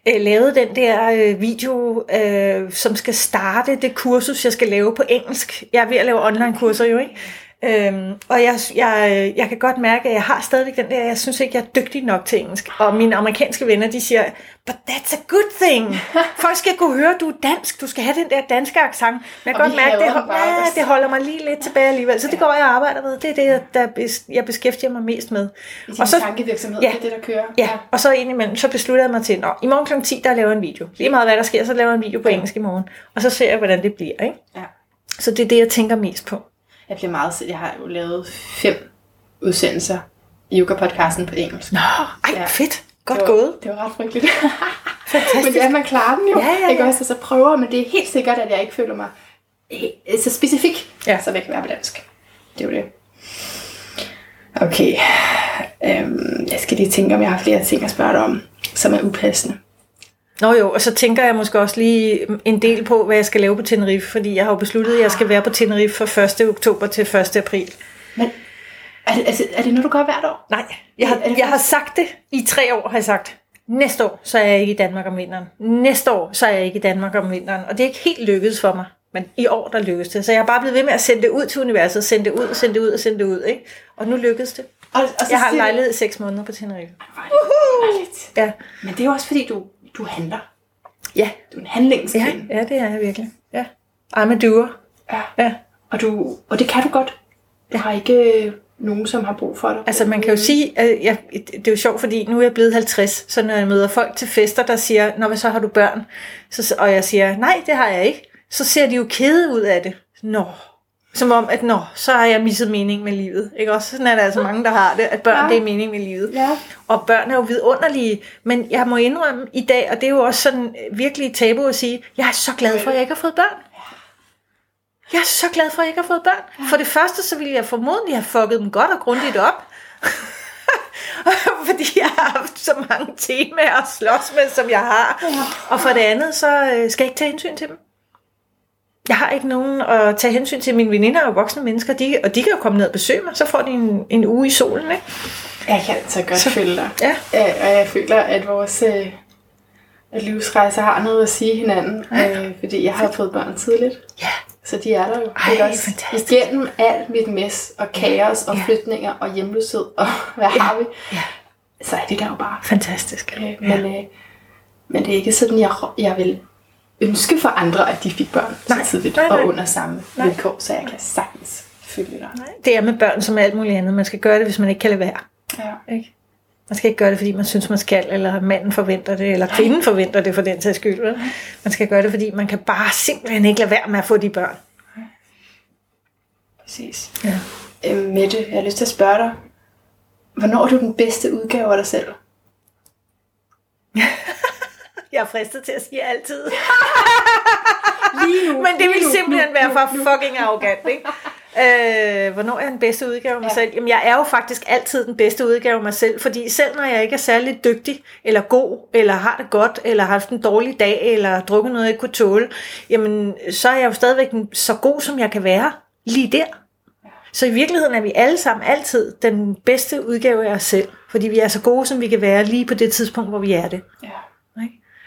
øh, lavet den der øh, video, øh, som skal starte det kursus, jeg skal lave på engelsk. Jeg er ved at lave online-kurser jo, ikke? Øhm, og jeg, jeg, jeg kan godt mærke, at jeg har stadigvæk den der, jeg synes ikke, jeg er dygtig nok til engelsk. Og mine amerikanske venner, de siger, but that's a good thing. <laughs> Folk skal kunne høre, at du er dansk, du skal have den der danske accent. Men jeg kan Og godt mærke, at det, hold- ja, det holder mig lige lidt tilbage alligevel. Så det går jeg og arbejder med. Det er det, der jeg beskæftiger mig mest med. I Og så, tankevirksomhed, ja. det er det, der kører. ja, og så indimellem, så beslutter jeg mig til, at i morgen kl. 10, der laver en video. Lige meget hvad der sker, så laver jeg en video på engelsk i morgen. Og så ser jeg, hvordan det bliver. Ikke? ja. Så det er det, jeg tænker mest på. Jeg bliver meget Jeg har jo lavet fem udsendelser i Yoga-podcasten på engelsk. Nå, ej, Ja. fedt. Godt det var, gået. Det var ret frygteligt. <laughs> Fantastisk. men det er, man klarer den jo. Ja, ja, ja. Ikke også? Og så prøver, men det er helt sikkert, at jeg ikke føler mig så specifik, Ja. som jeg kan være på dansk. Det er jo det. Okay. Øhm, jeg skal lige tænke, om jeg har flere ting at spørge dig om, som er upassende. Nå jo, og så tænker jeg måske også lige en del på, hvad jeg skal lave på Tenerife, fordi jeg har jo besluttet, at jeg skal være på Tenerife fra 1. oktober til 1. april. Men er det, altså, er det noget, du gør hvert år? Nej, jeg har, jeg har sagt det i tre år, har jeg sagt. Næste år, så er jeg ikke i Danmark om vinteren. Næste år, så er jeg ikke i Danmark om vinteren. Og det er ikke helt lykkedes for mig. Men i år, der lykkedes det. Så jeg har bare blevet ved med at sende det ud til universet. Sende det ud, sende det ud og sende det ud. Ikke? Og nu lykkedes det. Og, og så Jeg har en lejlighed i seks måneder på Tenerife. Er dejligt. Ja, Men det er jo også fordi, du, du handler. ja, Du er en ja, handlingskvinde. ja det er jeg virkelig. Ja. I'm a doer. Ja. Ja. Og, du, og det kan du godt. Du har ikke øh, nogen, som har brug for dig. Altså man kan jo sige, at jeg, det er jo sjovt, fordi nu er jeg blevet 50, så når jeg møder folk til fester, der siger, Nå, hvad så har du børn? Så, og jeg siger, nej, det har jeg ikke. Så ser de jo kede ud af det. Nå, som om, at nå, så har jeg misset mening med livet. Ikke også? Sådan er der altså mange, der har det, at børn, Ja. ja. det er mening med livet. Ja. Og børn er jo vidunderlige, men jeg må indrømme i dag, og det er jo også sådan virkelig tabu at sige, jeg er så glad for, at jeg ikke har fået børn. Jeg er så glad for, at jeg ikke har fået børn. For det første, så ville jeg formodentlig have fucket dem godt og grundigt op. <laughs> Fordi jeg har haft så mange temaer at slås med, som jeg har. Og for det andet, så øh, skal jeg ikke tage hensyn til dem. Jeg har ikke nogen at tage hensyn til. Mine veninder er jo voksne mennesker, de, og de kan jo komme ned og besøge mig. Så får de en, en uge i solen, ikke? Jeg kan så godt så, følge dig. Ja. Øh, og jeg føler, at vores øh, at livsrejser har noget at sige hinanden. Øh, fordi jeg har fået børn tidligt. Ja. Så de er der jo. Ej, ikke også? fantastisk. Igennem alt mit mess og kaos og Ja. flytninger og hjemløshed og <laughs> hvad har vi, Ja. så er det der jo bare. Fantastisk. Øh, men, øh, men det er ikke sådan, jeg, jeg vil ønske for andre, at de fik børn Nej. så tidligt Nej, nej. og under samme Nej. vilkår, så jeg kan sagtens følge dig. Det er med børn som alt muligt andet. Man skal gøre det, hvis man ikke kan lade være. Ja. Ikke? Man skal ikke gøre det, fordi man synes, man skal, eller manden forventer det, eller kvinden forventer det for den sags skyld. Vel? Man skal gøre det, fordi man kan bare simpelthen ikke lade være med at få de børn. Præcis. Ja. Øh, Mette, jeg har lyst til at spørge dig, Hvornår er du den bedste udgave af dig selv? Jeg er fristet til at sige altid. <laughs> Lige nu. Men det vil nu, simpelthen nu, være for nu. fucking arrogant, ikke? <laughs> Øh, hvornår er jeg den bedste udgave af mig Ja. selv? Jamen, jeg er jo faktisk altid den bedste udgave af mig selv, fordi selv når jeg ikke er særlig dygtig, eller god, eller har det godt, eller har haft en dårlig dag, eller har drukket noget, jeg ikke kunne tåle, jamen, så er jeg jo stadigvæk den- så god, som jeg kan være lige der. Så i virkeligheden er vi alle sammen altid den bedste udgave af os selv, fordi vi er så gode, som vi kan være lige på det tidspunkt, hvor vi er det. Ja?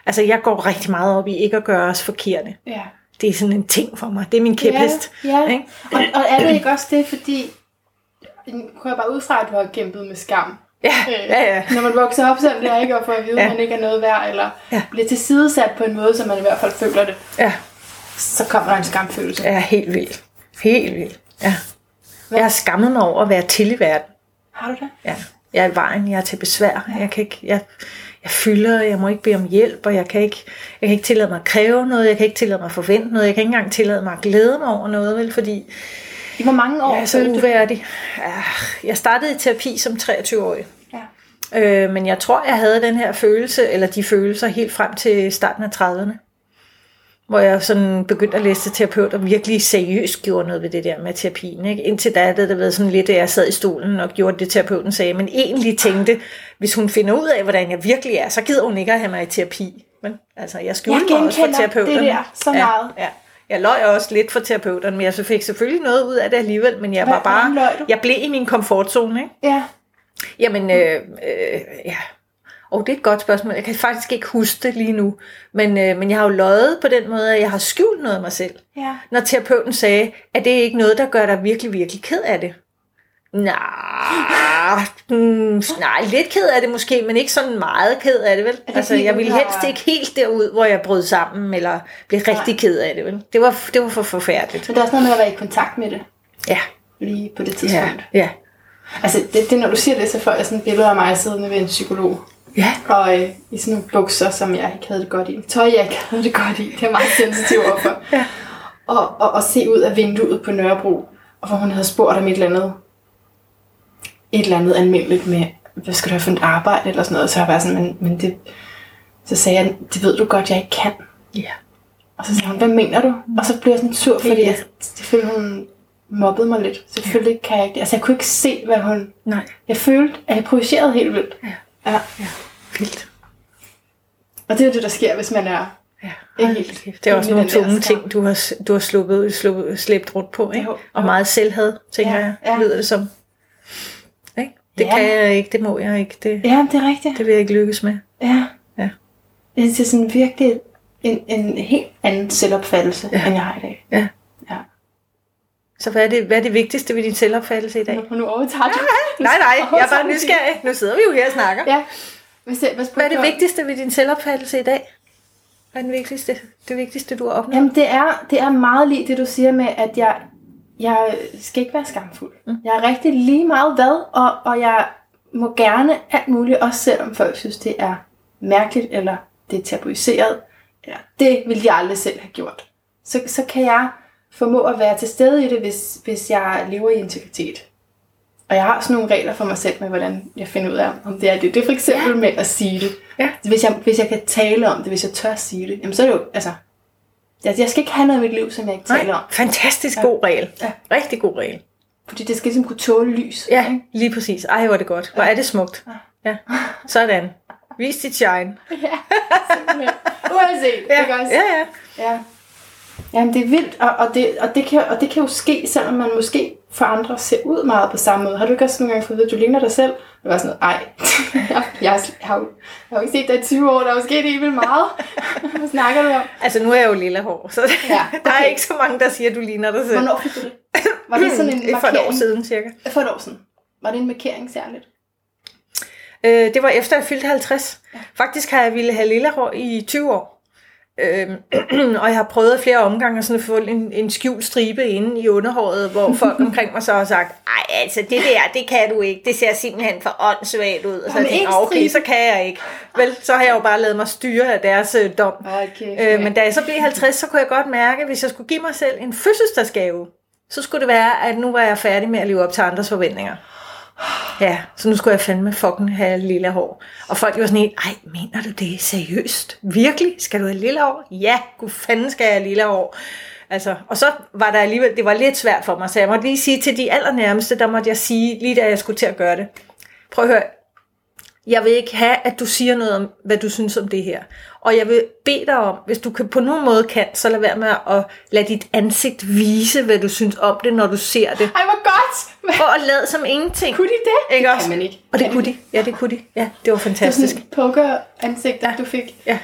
Altså, jeg går rigtig meget op i ikke at gøre os forkerte. ja. Det er sådan en ting for mig. Det er min kæphest. Ja, ja. Ikke? Og, og er det ikke også det, fordi... Jeg bare ud fra, at du har kæmpet med skam. Ja, Øh, ja, ja. Når man vokser op sådan der, ikke? Og får at vide, Ja. at man ikke er noget værd, eller Ja. bliver tilsidesat på en måde, så man i hvert fald føler det, Ja, så kommer der en skamfølelse. er helt vildt. Helt vildt. Ja. Jeg har skammet mig over at være til i verden. Har du det? Ja. Jeg er i vejen, jeg er til besvær. Jeg, kan ikke, jeg, jeg fylder, jeg må ikke bede om hjælp, og jeg kan, ikke, jeg kan ikke tillade mig at kræve noget, jeg kan ikke tillade mig at forvente noget, jeg kan ikke engang tillade mig at glæde mig over noget, vel, fordi I hvor mange år jeg er så du? uværdig. Ja, Jeg startede i terapi som 23-årig. Ja. Øh, men jeg tror, jeg havde den her følelse, eller de følelser, helt frem til starten af 30'erne. Hvor jeg sådan begyndte at læse til terapeut, og virkelig seriøst gjorde noget ved det der med terapien. Ikke? Indtil da havde det været sådan lidt, at jeg sad i stolen og gjorde det, terapeuten sagde. Men egentlig tænkte, hvis hun finder ud af, hvordan jeg virkelig er, så gider hun ikke at have mig i terapi. Men altså, jeg skjulte Jeg mig også for genkender det der så meget. Ja, ja. Jeg løj også lidt for terapeuterne, men jeg fik selvfølgelig noget ud af det alligevel. Men jeg var Hvordan løj bare, jeg blev i min komfortzone. Ikke? Ja. Jamen, øh, øh, ja. Og det er et godt spørgsmål. Jeg kan faktisk ikke huske det lige nu. Men, øh, men jeg har jo løjet på den måde, at jeg har skjult noget af mig selv. Ja. Når terapeuten sagde, at det er ikke noget, der gør dig virkelig, virkelig ked af det. Nej, mm, nej, lidt ked af det måske, men ikke sådan meget ked af det, vel? det Altså, jeg ville helst ikke helt derud, hvor jeg brød sammen, eller blev rigtig ked af det, vel? Det var, det var for forfærdeligt. Men der er også noget med at være i kontakt med det, Ja, lige på det ja, tidspunkt. ja. Altså, det, det, når du siger det, så får jeg sådan et billede af mig siddende ved en psykolog. Ja, Og øh, i sådan nogle bukser, som jeg ikke havde det godt i. Tøj, jeg ikke havde det godt i. Det er meget sensitiv overfor. <laughs> Ja. Og, og, og se ud af vinduet på Nørrebro, og hvor hun havde spurgt om et eller andet, et eller andet almindeligt med, hvad skal du have for et arbejde eller sådan noget. Så har jeg været sådan, men, men det, så sagde jeg, det ved du godt, jeg ikke kan. ja. Og så sagde hun, hvad mener du? Og så blev jeg sådan sur, fordi Ja. jeg, selvfølgelig hun mobbede mig lidt. Selvfølgelig kan jeg ikke det. Altså jeg kunne ikke se, hvad hun... Nej, Jeg følte, at jeg projicerede helt vildt. Ja. Ja. vildt. Og det er jo det, der sker, hvis man er... Ja, Ikke helt. kæft. Det er også nogle tunge ting, du har, du har sluppet, sluppet, slæbt rundt på, ikke? Jo, Og jo. meget selvhad, tænker Ja, jeg, ja. lyder det som. Ikke? Det Ja. kan jeg ikke, det må jeg ikke, det, Ja, det er rigtigt. det vil jeg ikke lykkes med. Ja. Ja. Det er sådan virkelig en, en helt anden selvopfattelse, Ja. ja. end jeg har i dag. Ja. Ja. Så hvad er, det, hvad er det vigtigste ved din selvopfattelse i dag? Nu, nu overtager du. Nej, nej, jeg er bare nysgerrig. Nu sidder vi jo her og snakker. Ja. Hvad, hvad, hvad, Hvad er det vigtigste ved din selvopfattelse i dag? Hvad er det vigtigste, det vigtigste du har opnået? Jamen, det er, det er meget lige det, du siger med, at jeg, jeg skal ikke være skamfuld. Mm. Jeg er rigtig lige meget hvad, og, og jeg må gerne alt muligt, også selvom folk synes, det er mærkeligt, eller det er tabuiseret, eller det ville jeg aldrig selv have gjort. Så, så kan jeg formå at være til stede i det, hvis, hvis jeg lever i integritet. Og jeg har sådan nogle regler for mig selv med, hvordan jeg finder ud af, om det er det. Det er for eksempel ja. med at sige det. Ja. Hvis, jeg, hvis jeg kan tale om det, hvis jeg tør sige det, jamen så er det jo, altså, jeg, jeg skal ikke have noget i mit liv, som jeg ikke taler om. fantastisk god regel. Ja. Rigtig god regel. Fordi det skal ligesom kunne tåle lys. Ja, ikke? lige præcis. Ej, hvor er det godt. Hvor er det smukt. Ja, sådan. Vis dit shine. <laughs> Simpelthen. Uanset, Ja, ikke også? ja, ja. ja. Jamen, det er vildt, og, og, det, og, det kan, og det kan jo ske, selvom man måske for andre ser ud meget på samme måde. Har du ikke også nogle gange fået at vide, at du ligner dig selv? Det var sådan noget, ej, <laughs> jeg, jeg, har, jo- jeg har jo ikke set dig i 20 år, der er jo sket helt vildt meget. <laughs> Hvad snakker du om? Altså, nu er jeg jo lille hår, så Ja, <laughs> der er okay. ikke så mange, der siger, at du ligner dig selv. Hvornår fik du det? Var det sådan en er <clears throat> for et markering? år siden, cirka. For et år siden. Var det en markering særligt? Øh, det var efter jeg fyldte 50. Faktisk har jeg ville have lille hår i 20 år. Øhm, <clears throat> og jeg har prøvet flere omgange sådan at få en, en skjult stribe inde i underhåret, hvor folk <laughs> omkring mig så har sagt, ej altså det der, det kan du ikke, det ser simpelthen for åndssvagt ud. Og så jeg tænkt, en "Ah, okay, stribe?" så kan jeg ikke. Vel, så har jeg jo bare lavet mig styre af deres øh, dom. Okay. Øh, men da jeg så blev 50, så kunne jeg godt mærke, at hvis jeg skulle give mig selv en fødselsdagsgave, så skulle det være, at nu var jeg færdig med at leve op til andres forventninger. Ja, så nu skulle jeg fandme fucking have lille hår. Og folk var sådan helt, ej, mener du det seriøst? Virkelig? Skal du have lille hår? Ja, gud fanden skal jeg have lille hår. Altså, og så var der alligevel, det var lidt svært for mig, så jeg måtte lige sige til de allernærmeste, der måtte jeg sige, lige da jeg skulle til at gøre det. Prøv at høre, jeg vil ikke have, at du siger noget om, hvad du synes om det her. Og jeg vil bede dig om, hvis du kan, på nogen måde kan, så lad være med at lade dit ansigt vise, hvad du synes om det, når du ser det. Ej, hvor godt! Prøv at lade som ingenting. Kunne de det? Ikke det også? kan man ikke. Og det kunne de. Ja, det kunne de. Ja, det var Det var fantastisk. sådan ansigt, du fik. Ja.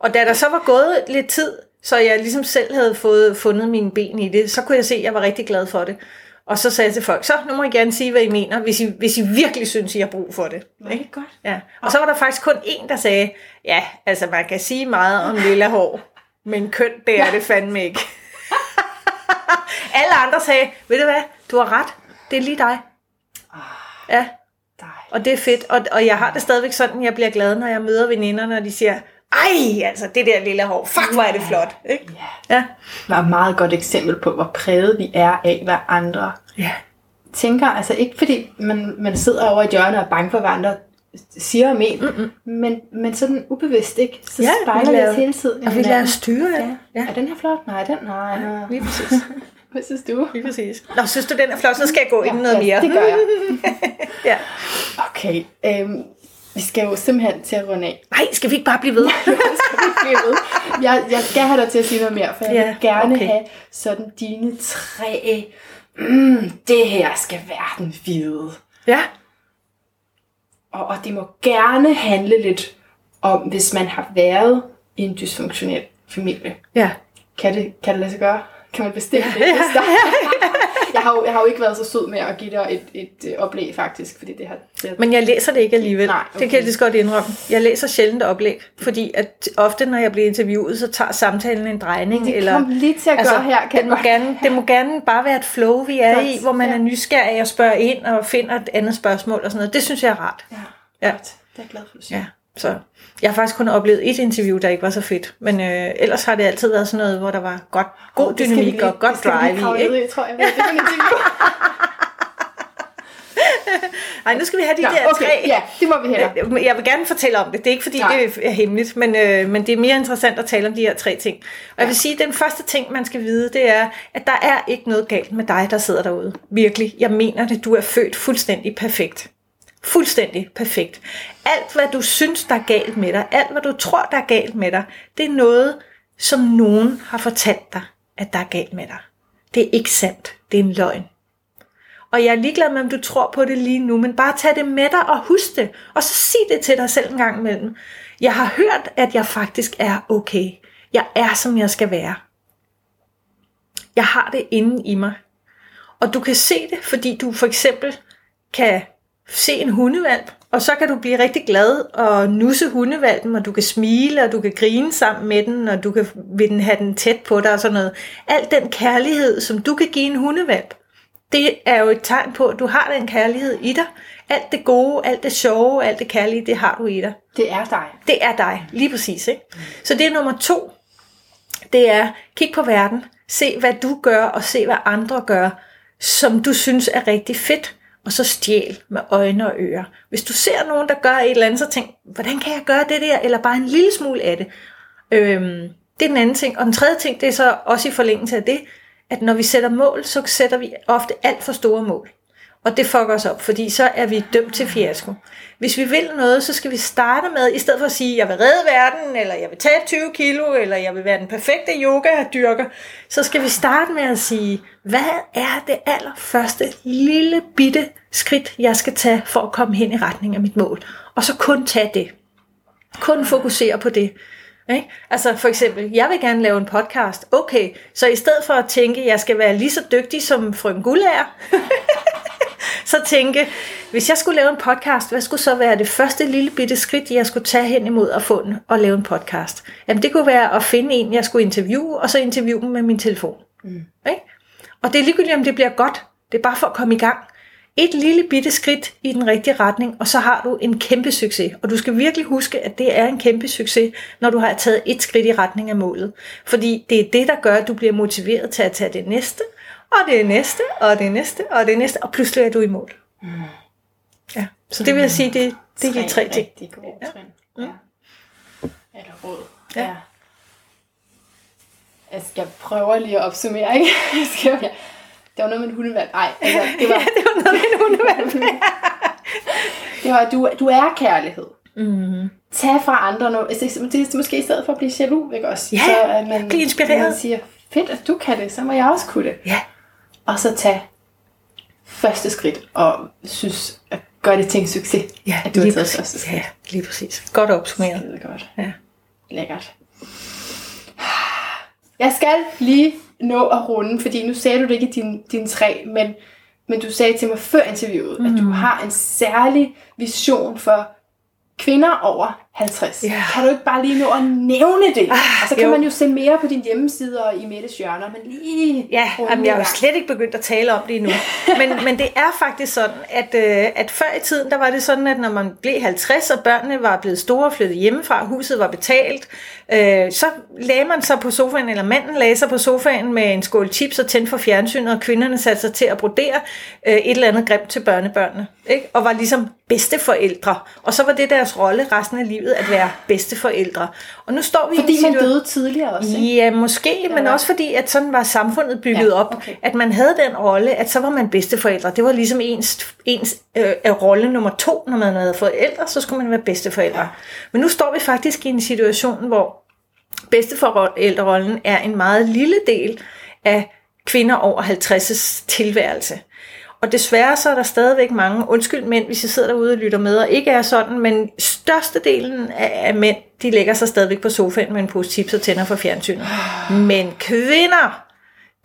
Og da der så var gået lidt tid, så jeg ligesom selv havde fået fundet mine ben i det, så kunne jeg se, at jeg var rigtig glad for det. Og så sagde jeg til folk, så nu må I gerne sige, hvad I mener, hvis I, hvis I virkelig synes, I har brug for det. Var det godt? Ja. Og så var der faktisk kun en, der sagde, ja, altså man kan sige meget om lille hår, men køn, det er det fandme ikke. <laughs> Alle andre sagde, ved du hvad, du har ret, det er lige dig. Ja, Dej. og det er fedt, og, og jeg har det stadigvæk sådan, jeg bliver glad, når jeg møder veninder, når de siger, ej, altså det der lille hår, fuck, hvor er det flot. Ikke? Ja. Ja. Det var et meget godt eksempel på, hvor præget vi er af, hvad andre ja. tænker. Altså ikke fordi man, man sidder over i hjørnet og er bange for, hvad andre siger om en, Mm-mm. men, men sådan ubevidst, ikke? Så Ja, spejler vi os hele tiden. Og vi lader styre. Ja. Ja. Er den her flot? Nej, den nej. Ja. Lige præcis. <laughs> Hvad synes du? Lige præcis. Nå, synes du, den er flot, så skal jeg gå ind noget mere. det gør jeg. <laughs> Ja. Okay, øhm, vi skal jo simpelthen til at runde af. Nej, skal vi ikke bare blive ved? <laughs> Skal vi blive ved? jeg, jeg skal have dig til at sige noget mere, for jeg Ja, vil gerne okay. have sådan dine tre... Mm, det her skal verden vide. ja. Og, og det må gerne handle lidt om, hvis man har været i en dysfunktionel familie. Ja. Kan det, kan det lade sig gøre? Kan man bestemme det? <laughs> Ja, jeg, har jo, jeg har jo ikke været så sød med at give dig et, et, øh, oplæg, faktisk, fordi det har... Det har Men jeg læser det ikke alligevel. Nej, Det kan okay. jeg lige så godt indrømme. Jeg læser sjældent oplæg, fordi at ofte, når jeg bliver interviewet, så tager samtalen en drejning. det eller, kom lige til at gøre her, kan det, må gerne, det må gerne bare være et flow, vi er Godt, i, hvor man ja. er nysgerrig og spørger ind og finder et andet spørgsmål og sådan noget. Det synes jeg er rart. Ja, Ja. Det er jeg glad for, du siger. Ja, så jeg har faktisk kun oplevet et interview, der ikke var så fedt. Men øh, ellers har det altid været sådan noget, hvor der var godt, god vi dynamik lige- og godt det vi drive i. Ikke? i, tror jeg. Det. <laughs> Ej, nu skal vi have de Nå, der okay, tre. ja, det må vi hellere. Øh, Jeg vil gerne fortælle om det. Det er ikke fordi, Nej. det er hemmeligt, men, øh, men det er mere interessant at tale om de her tre ting. Og jeg vil sige, at den første ting, man skal vide, det er, at der er ikke noget galt med dig, der sidder derude. Virkelig. Jeg mener det. Du er født fuldstændig perfekt. Fuldstændig perfekt. Alt, hvad du synes, der er galt med dig, alt, hvad du tror, der er galt med dig, det er noget, som nogen har fortalt dig, at der er galt med dig. Det er ikke sandt. Det er en løgn. Og jeg er ligeglad med, om du tror på det lige nu, men bare tag det med dig og husk det. Og så sig det til dig selv en gang imellem. Jeg har hørt, at jeg faktisk er okay. Jeg er, som jeg skal være. Jeg har det inde i mig. Og du kan se det, fordi du for eksempel kan se en hundevalp, og så kan du blive rigtig glad og nusse hundevalpen, og du kan smile, og du kan grine sammen med den, og du kan vil den have den tæt på dig og sådan noget. Al den kærlighed, som du kan give en hundevalp, det er jo et tegn på, at du har den kærlighed i dig. Alt det gode, alt det sjove, alt det kærlige, det har du i dig. Det er dig. Det er dig, lige præcis. Ikke? Så det er nummer to. Det er, kig på verden, se hvad du gør, og se hvad andre gør, som du synes er rigtig fedt, og så stjæl med øjne og ører. Hvis du ser nogen, der gør et eller andet, så tænk, hvordan kan jeg gøre det der, eller bare en lille smule af det. Øhm, det er den anden ting. Og den tredje ting, det er så også i forlængelse af det, at når vi sætter mål, så sætter vi ofte alt for store mål. Og det fucker os op, fordi så er vi dømt til fiasko. Hvis vi vil noget, så skal vi starte med, i stedet for at sige, jeg vil redde verden, eller jeg vil tabe 20 kilo, eller jeg vil være den perfekte yoga-dyrker, så skal vi starte med at sige, hvad er det allerførste lille bitte skridt, jeg skal tage for at komme hen i retning af mit mål? Og så kun tage det. Kun fokusere på det. Ikke? Altså for eksempel, jeg vil gerne lave en podcast. Okay, så i stedet for at tænke, jeg skal være lige så dygtig som frøken Gullager, <laughs> så tænke, hvis jeg skulle lave en podcast, hvad skulle så være det første lille bitte skridt, jeg skulle tage hen imod at få den og lave en podcast? Jamen det kunne være at finde en, jeg skulle interviewe, og så interviewe dem med min telefon. Mm. Ikke? Og det er ligegyldigt, om det bliver godt. Det er bare for at komme i gang. Et lille bitte skridt i den rigtige retning, og så har du en kæmpe succes. Og du skal virkelig huske, at det er en kæmpe succes, når du har taget et skridt i retning af målet. Fordi det er det, der gør, at du bliver motiveret til at tage det næste, og det næste, og det næste, og det næste, og pludselig er du i mål. Ja. Så det vil jeg sige, det, det er de tre ting. rigtig gode ja. trin. Ja. Eller råd. Ja. Ja. Jeg skal prøve lige at opsummere, ikke? <laughs> Jeg skal, ja. Det var noget med en hundevalg. Nej, altså, <laughs> det var, det var noget med en hundevalg. <laughs> det var, du, du er kærlighed. Mm. Tag fra andre noget. Altså, det er måske i stedet for at blive jaloux, ikke også? Ja, så, at man, bliv inspireret. Man siger, fedt, at du kan det, så må jeg også kunne det. Ja, Og så tag første skridt og synes, at gør det til en succes, ja at du har taget præcis. første skridt. Ja, lige præcis. Godt opsummeret. Det er godt. Ja. Lækkert. Jeg skal lige nå at runde, fordi nu sagde du det ikke i din, din tre, men, men du sagde til mig før interviewet, mm. at du har en særlig vision for kvinder over 50. Ja. Kan du ikke bare lige nå at nævne det? Ah, og så kan jo. man jo se mere på din hjemmeside og i Mettes hjørner, men lige Ja, jamen, jeg har jo slet ikke begyndt at tale om det endnu. <laughs> Men, men det er faktisk sådan, at, øh, at før i tiden, der var det sådan, at når man blev 50, og børnene var blevet store og flyttet hjemmefra, huset var betalt, øh, så lagde man sig på sofaen, eller manden lagde sig på sofaen med en skål chips og tændte for fjernsynet, og kvinderne satte sig til at brodere øh, et eller andet grimt til børnebørnene. Ikke? Og var ligesom bedsteforældre. Og så var det deres rolle resten af livet, at være bedsteforældre. Og nu står vi i Fordi man situation- døde tidligere også, ikke? Ja, måske, men hvad? også fordi, at sådan var samfundet bygget Ja, op, okay. at man havde den rolle, at så var man bedsteforældre. Det var ligesom ens, ens øh, øh, rolle nummer to, når man havde forældre, så skulle man være bedsteforældre. Ja. Men nu står vi faktisk i en situation, hvor bedsteforældrerollen er en meget lille del af kvinder over 50's tilværelse. Og desværre så er der stadigvæk mange, undskyld mænd, hvis jeg sidder derude og lytter med, og ikke er sådan, men størstedelen af, mænd, de lægger sig stadigvæk på sofaen med en pose chips og tænder for fjernsynet. Men kvinder,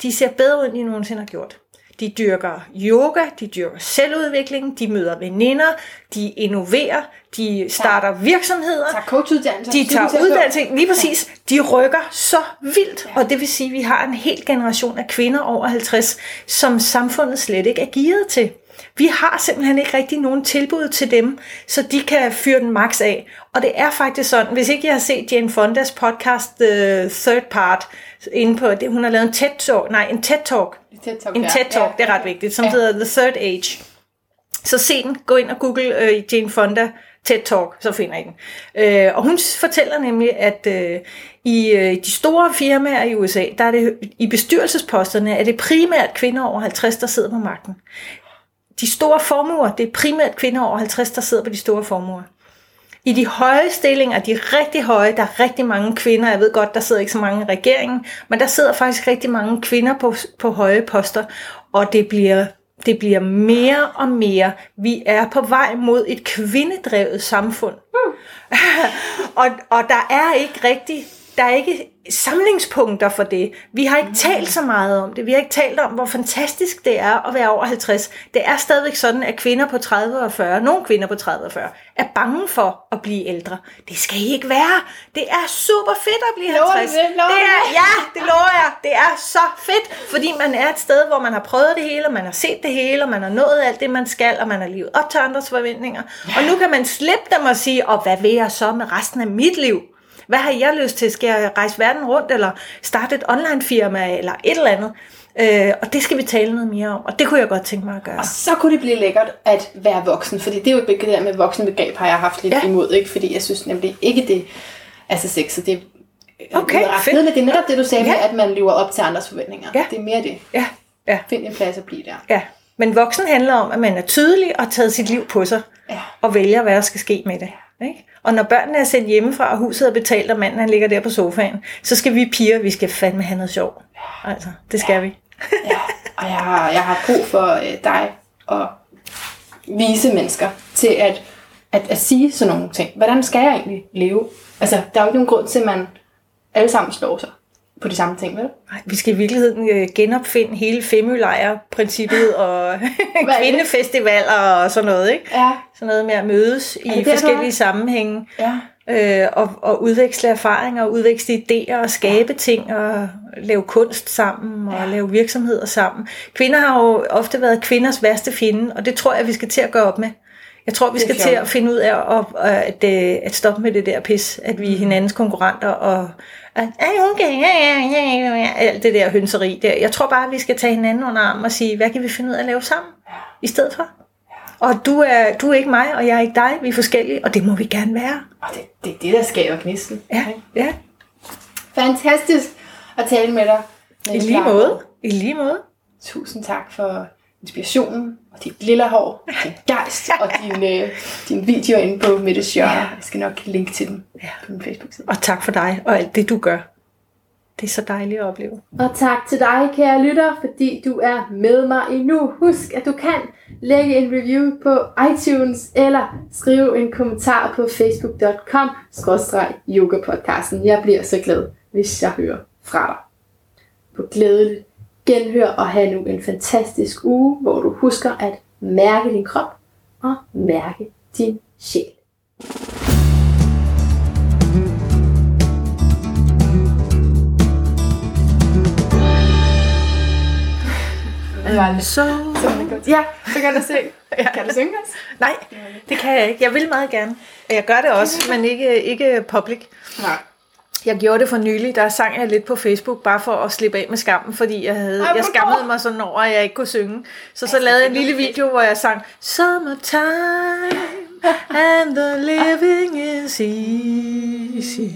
de ser bedre ud, end de nogensinde har gjort. De dyrker yoga, de dyrker selvudvikling, de møder veninder, de innoverer, de starter virksomheder. Tager coachuddannelse. De tager uddannelse, lige præcis. De rykker så vildt, og det vil sige, at vi har en hel generation af kvinder over 50, som samfundet slet ikke er gearet til. Vi har simpelthen ikke rigtig nogen tilbud til dem, så de kan fyre den max af. Og det er faktisk sådan, hvis ikke jeg har set Jane Fondas podcast The Third Part, inde på det, hun har lavet en TED Talk, nej, en TED Talk, TED Talk, en ja. TED Talk, Ja. det er ret vigtigt, som Ja. hedder The Third Age. Så se den, gå ind og google øh, Jane Fonda TED Talk, så finder I den. Øh, og hun fortæller nemlig, at øh, i øh, de store firmaer i USA, der er det i bestyrelsesposterne, er det primært kvinder over 50, der sidder på magten. De store formuer, det er primært kvinder over 50, der sidder på de store formuer. I de høje stillinger, de rigtig høje, der er rigtig mange kvinder, jeg ved godt, der sidder ikke så mange i regeringen, men der sidder faktisk rigtig mange kvinder på, på høje poster, og det bliver, det bliver mere og mere. Vi er på vej mod et kvindedrevet samfund. <laughs> og, og der er ikke rigtig, der er ikke samlingspunkter for det. Vi har ikke talt så meget om det. Vi har ikke talt om, hvor fantastisk det er at være over 50. Det er stadigvæk sådan, at kvinder på 30 og 40, nogle kvinder på 30 og 40, er bange for at blive ældre. Det skal I ikke være. Det er super fedt at blive Lover du 50. det? Lover det er, ja, det lover jeg. Det er så fedt, fordi man er et sted, hvor man har prøvet det hele, og man har set det hele, og man har nået alt det, man skal, og man har levet op til andres forventninger. Og nu kan man slippe dem og sige, og hvad vil jeg så med resten af mit liv? Hvad har jeg lyst til? Skal jeg rejse verden rundt, eller starte et online firma, eller et eller andet? Øh, og det skal vi tale noget mere om, og det kunne jeg godt tænke mig at gøre. Så kunne det blive lækkert at være voksen, fordi det er jo et begreb, det der med voksenbegreb har jeg haft lidt Ja. imod, ikke? fordi jeg synes nemlig ikke det er så sexet. Det er Okay, noget ret fedt. kedeligt. Det er netop det, du sagde Ja. med, at man lever op til andres forventninger. Ja. Det er mere det. Ja, ja, Find en plads at blive der. ja. Men voksen handler om, at man er tydelig og har taget sit liv på sig, Ja. og vælger, hvad der skal ske med det. Ikke? Og når børnene er sendt hjemmefra, og huset er betalt, og manden han ligger der på sofaen, så skal vi piger, vi skal fandme have noget sjov. Altså, det skal vi. Ja. Og jeg har, jeg har brug for øh, dig og vise mennesker til at, at, at sige sådan nogle ting. Hvordan skal jeg egentlig leve? Altså, der er jo ikke nogen grund til, at man alle sammen slår sig på de samme ting, vel? Nej, vi skal i virkeligheden øh, genopfinde hele Femølejr-princippet <laughs> og kvindefestivaler og sådan noget, ikke? Ja. Sådan noget med at mødes i det forskellige sammenhænge. Ja. øh, og, og udveksle erfaringer, og udveksle idéer og skabe ting og lave kunst sammen og ja. lave virksomheder sammen. Kvinder har jo ofte været kvinders værste fjende, og det tror jeg, vi skal til at gøre op med. Jeg tror, vi skal til at finde ud af at, at, at, at stoppe med det der pis, at vi er hinandens konkurrenter og "Ej, okay, ja, ja, ja, ja, ja," alt det der hønseri der. Jeg tror bare, at vi skal tage hinanden under armen og sige, hvad kan vi finde ud af at lave sammen i stedet for? Og du er, du er ikke mig, og jeg er ikke dig. Vi er forskellige, og det må vi gerne være. Og det, det er det, der skaber gnisten. Ja, ja. Fantastisk at tale med dig. I lige måde. I lige måde. Tusind tak for inspirationen, og dit lille hår, din gejst, og <laughs> din, øh, din video inde på Mettes Hjørne. Jeg skal nok linke til den Ja. på min Facebook-side. Og tak for dig, og alt det, du gør. Det er så dejligt at opleve. Og tak til dig, kære lytter, fordi du er med mig endnu. Husk, at du kan lægge en review på iTunes, eller skrive en kommentar på facebook.com yogapodcasten. Jeg bliver så glad, hvis jeg hører fra dig. På glædeligt genhør og have nu en fantastisk uge, hvor du husker at mærke din krop og mærke din sjæl. Lidt Så... Ja, så kan du se. Kan du synge os? Nej, det kan jeg ikke. Jeg vil meget gerne. Jeg gør det også, men ikke, ikke public. Nej. Jeg gjorde det for nylig, der sang jeg lidt på Facebook, bare for at slippe af med skammen, fordi jeg, havde, Ej, jeg skammede mig sådan over, at jeg ikke kunne synge. Så så lavede jeg en lille video, hvor jeg sang, Summertime, and the living is easy.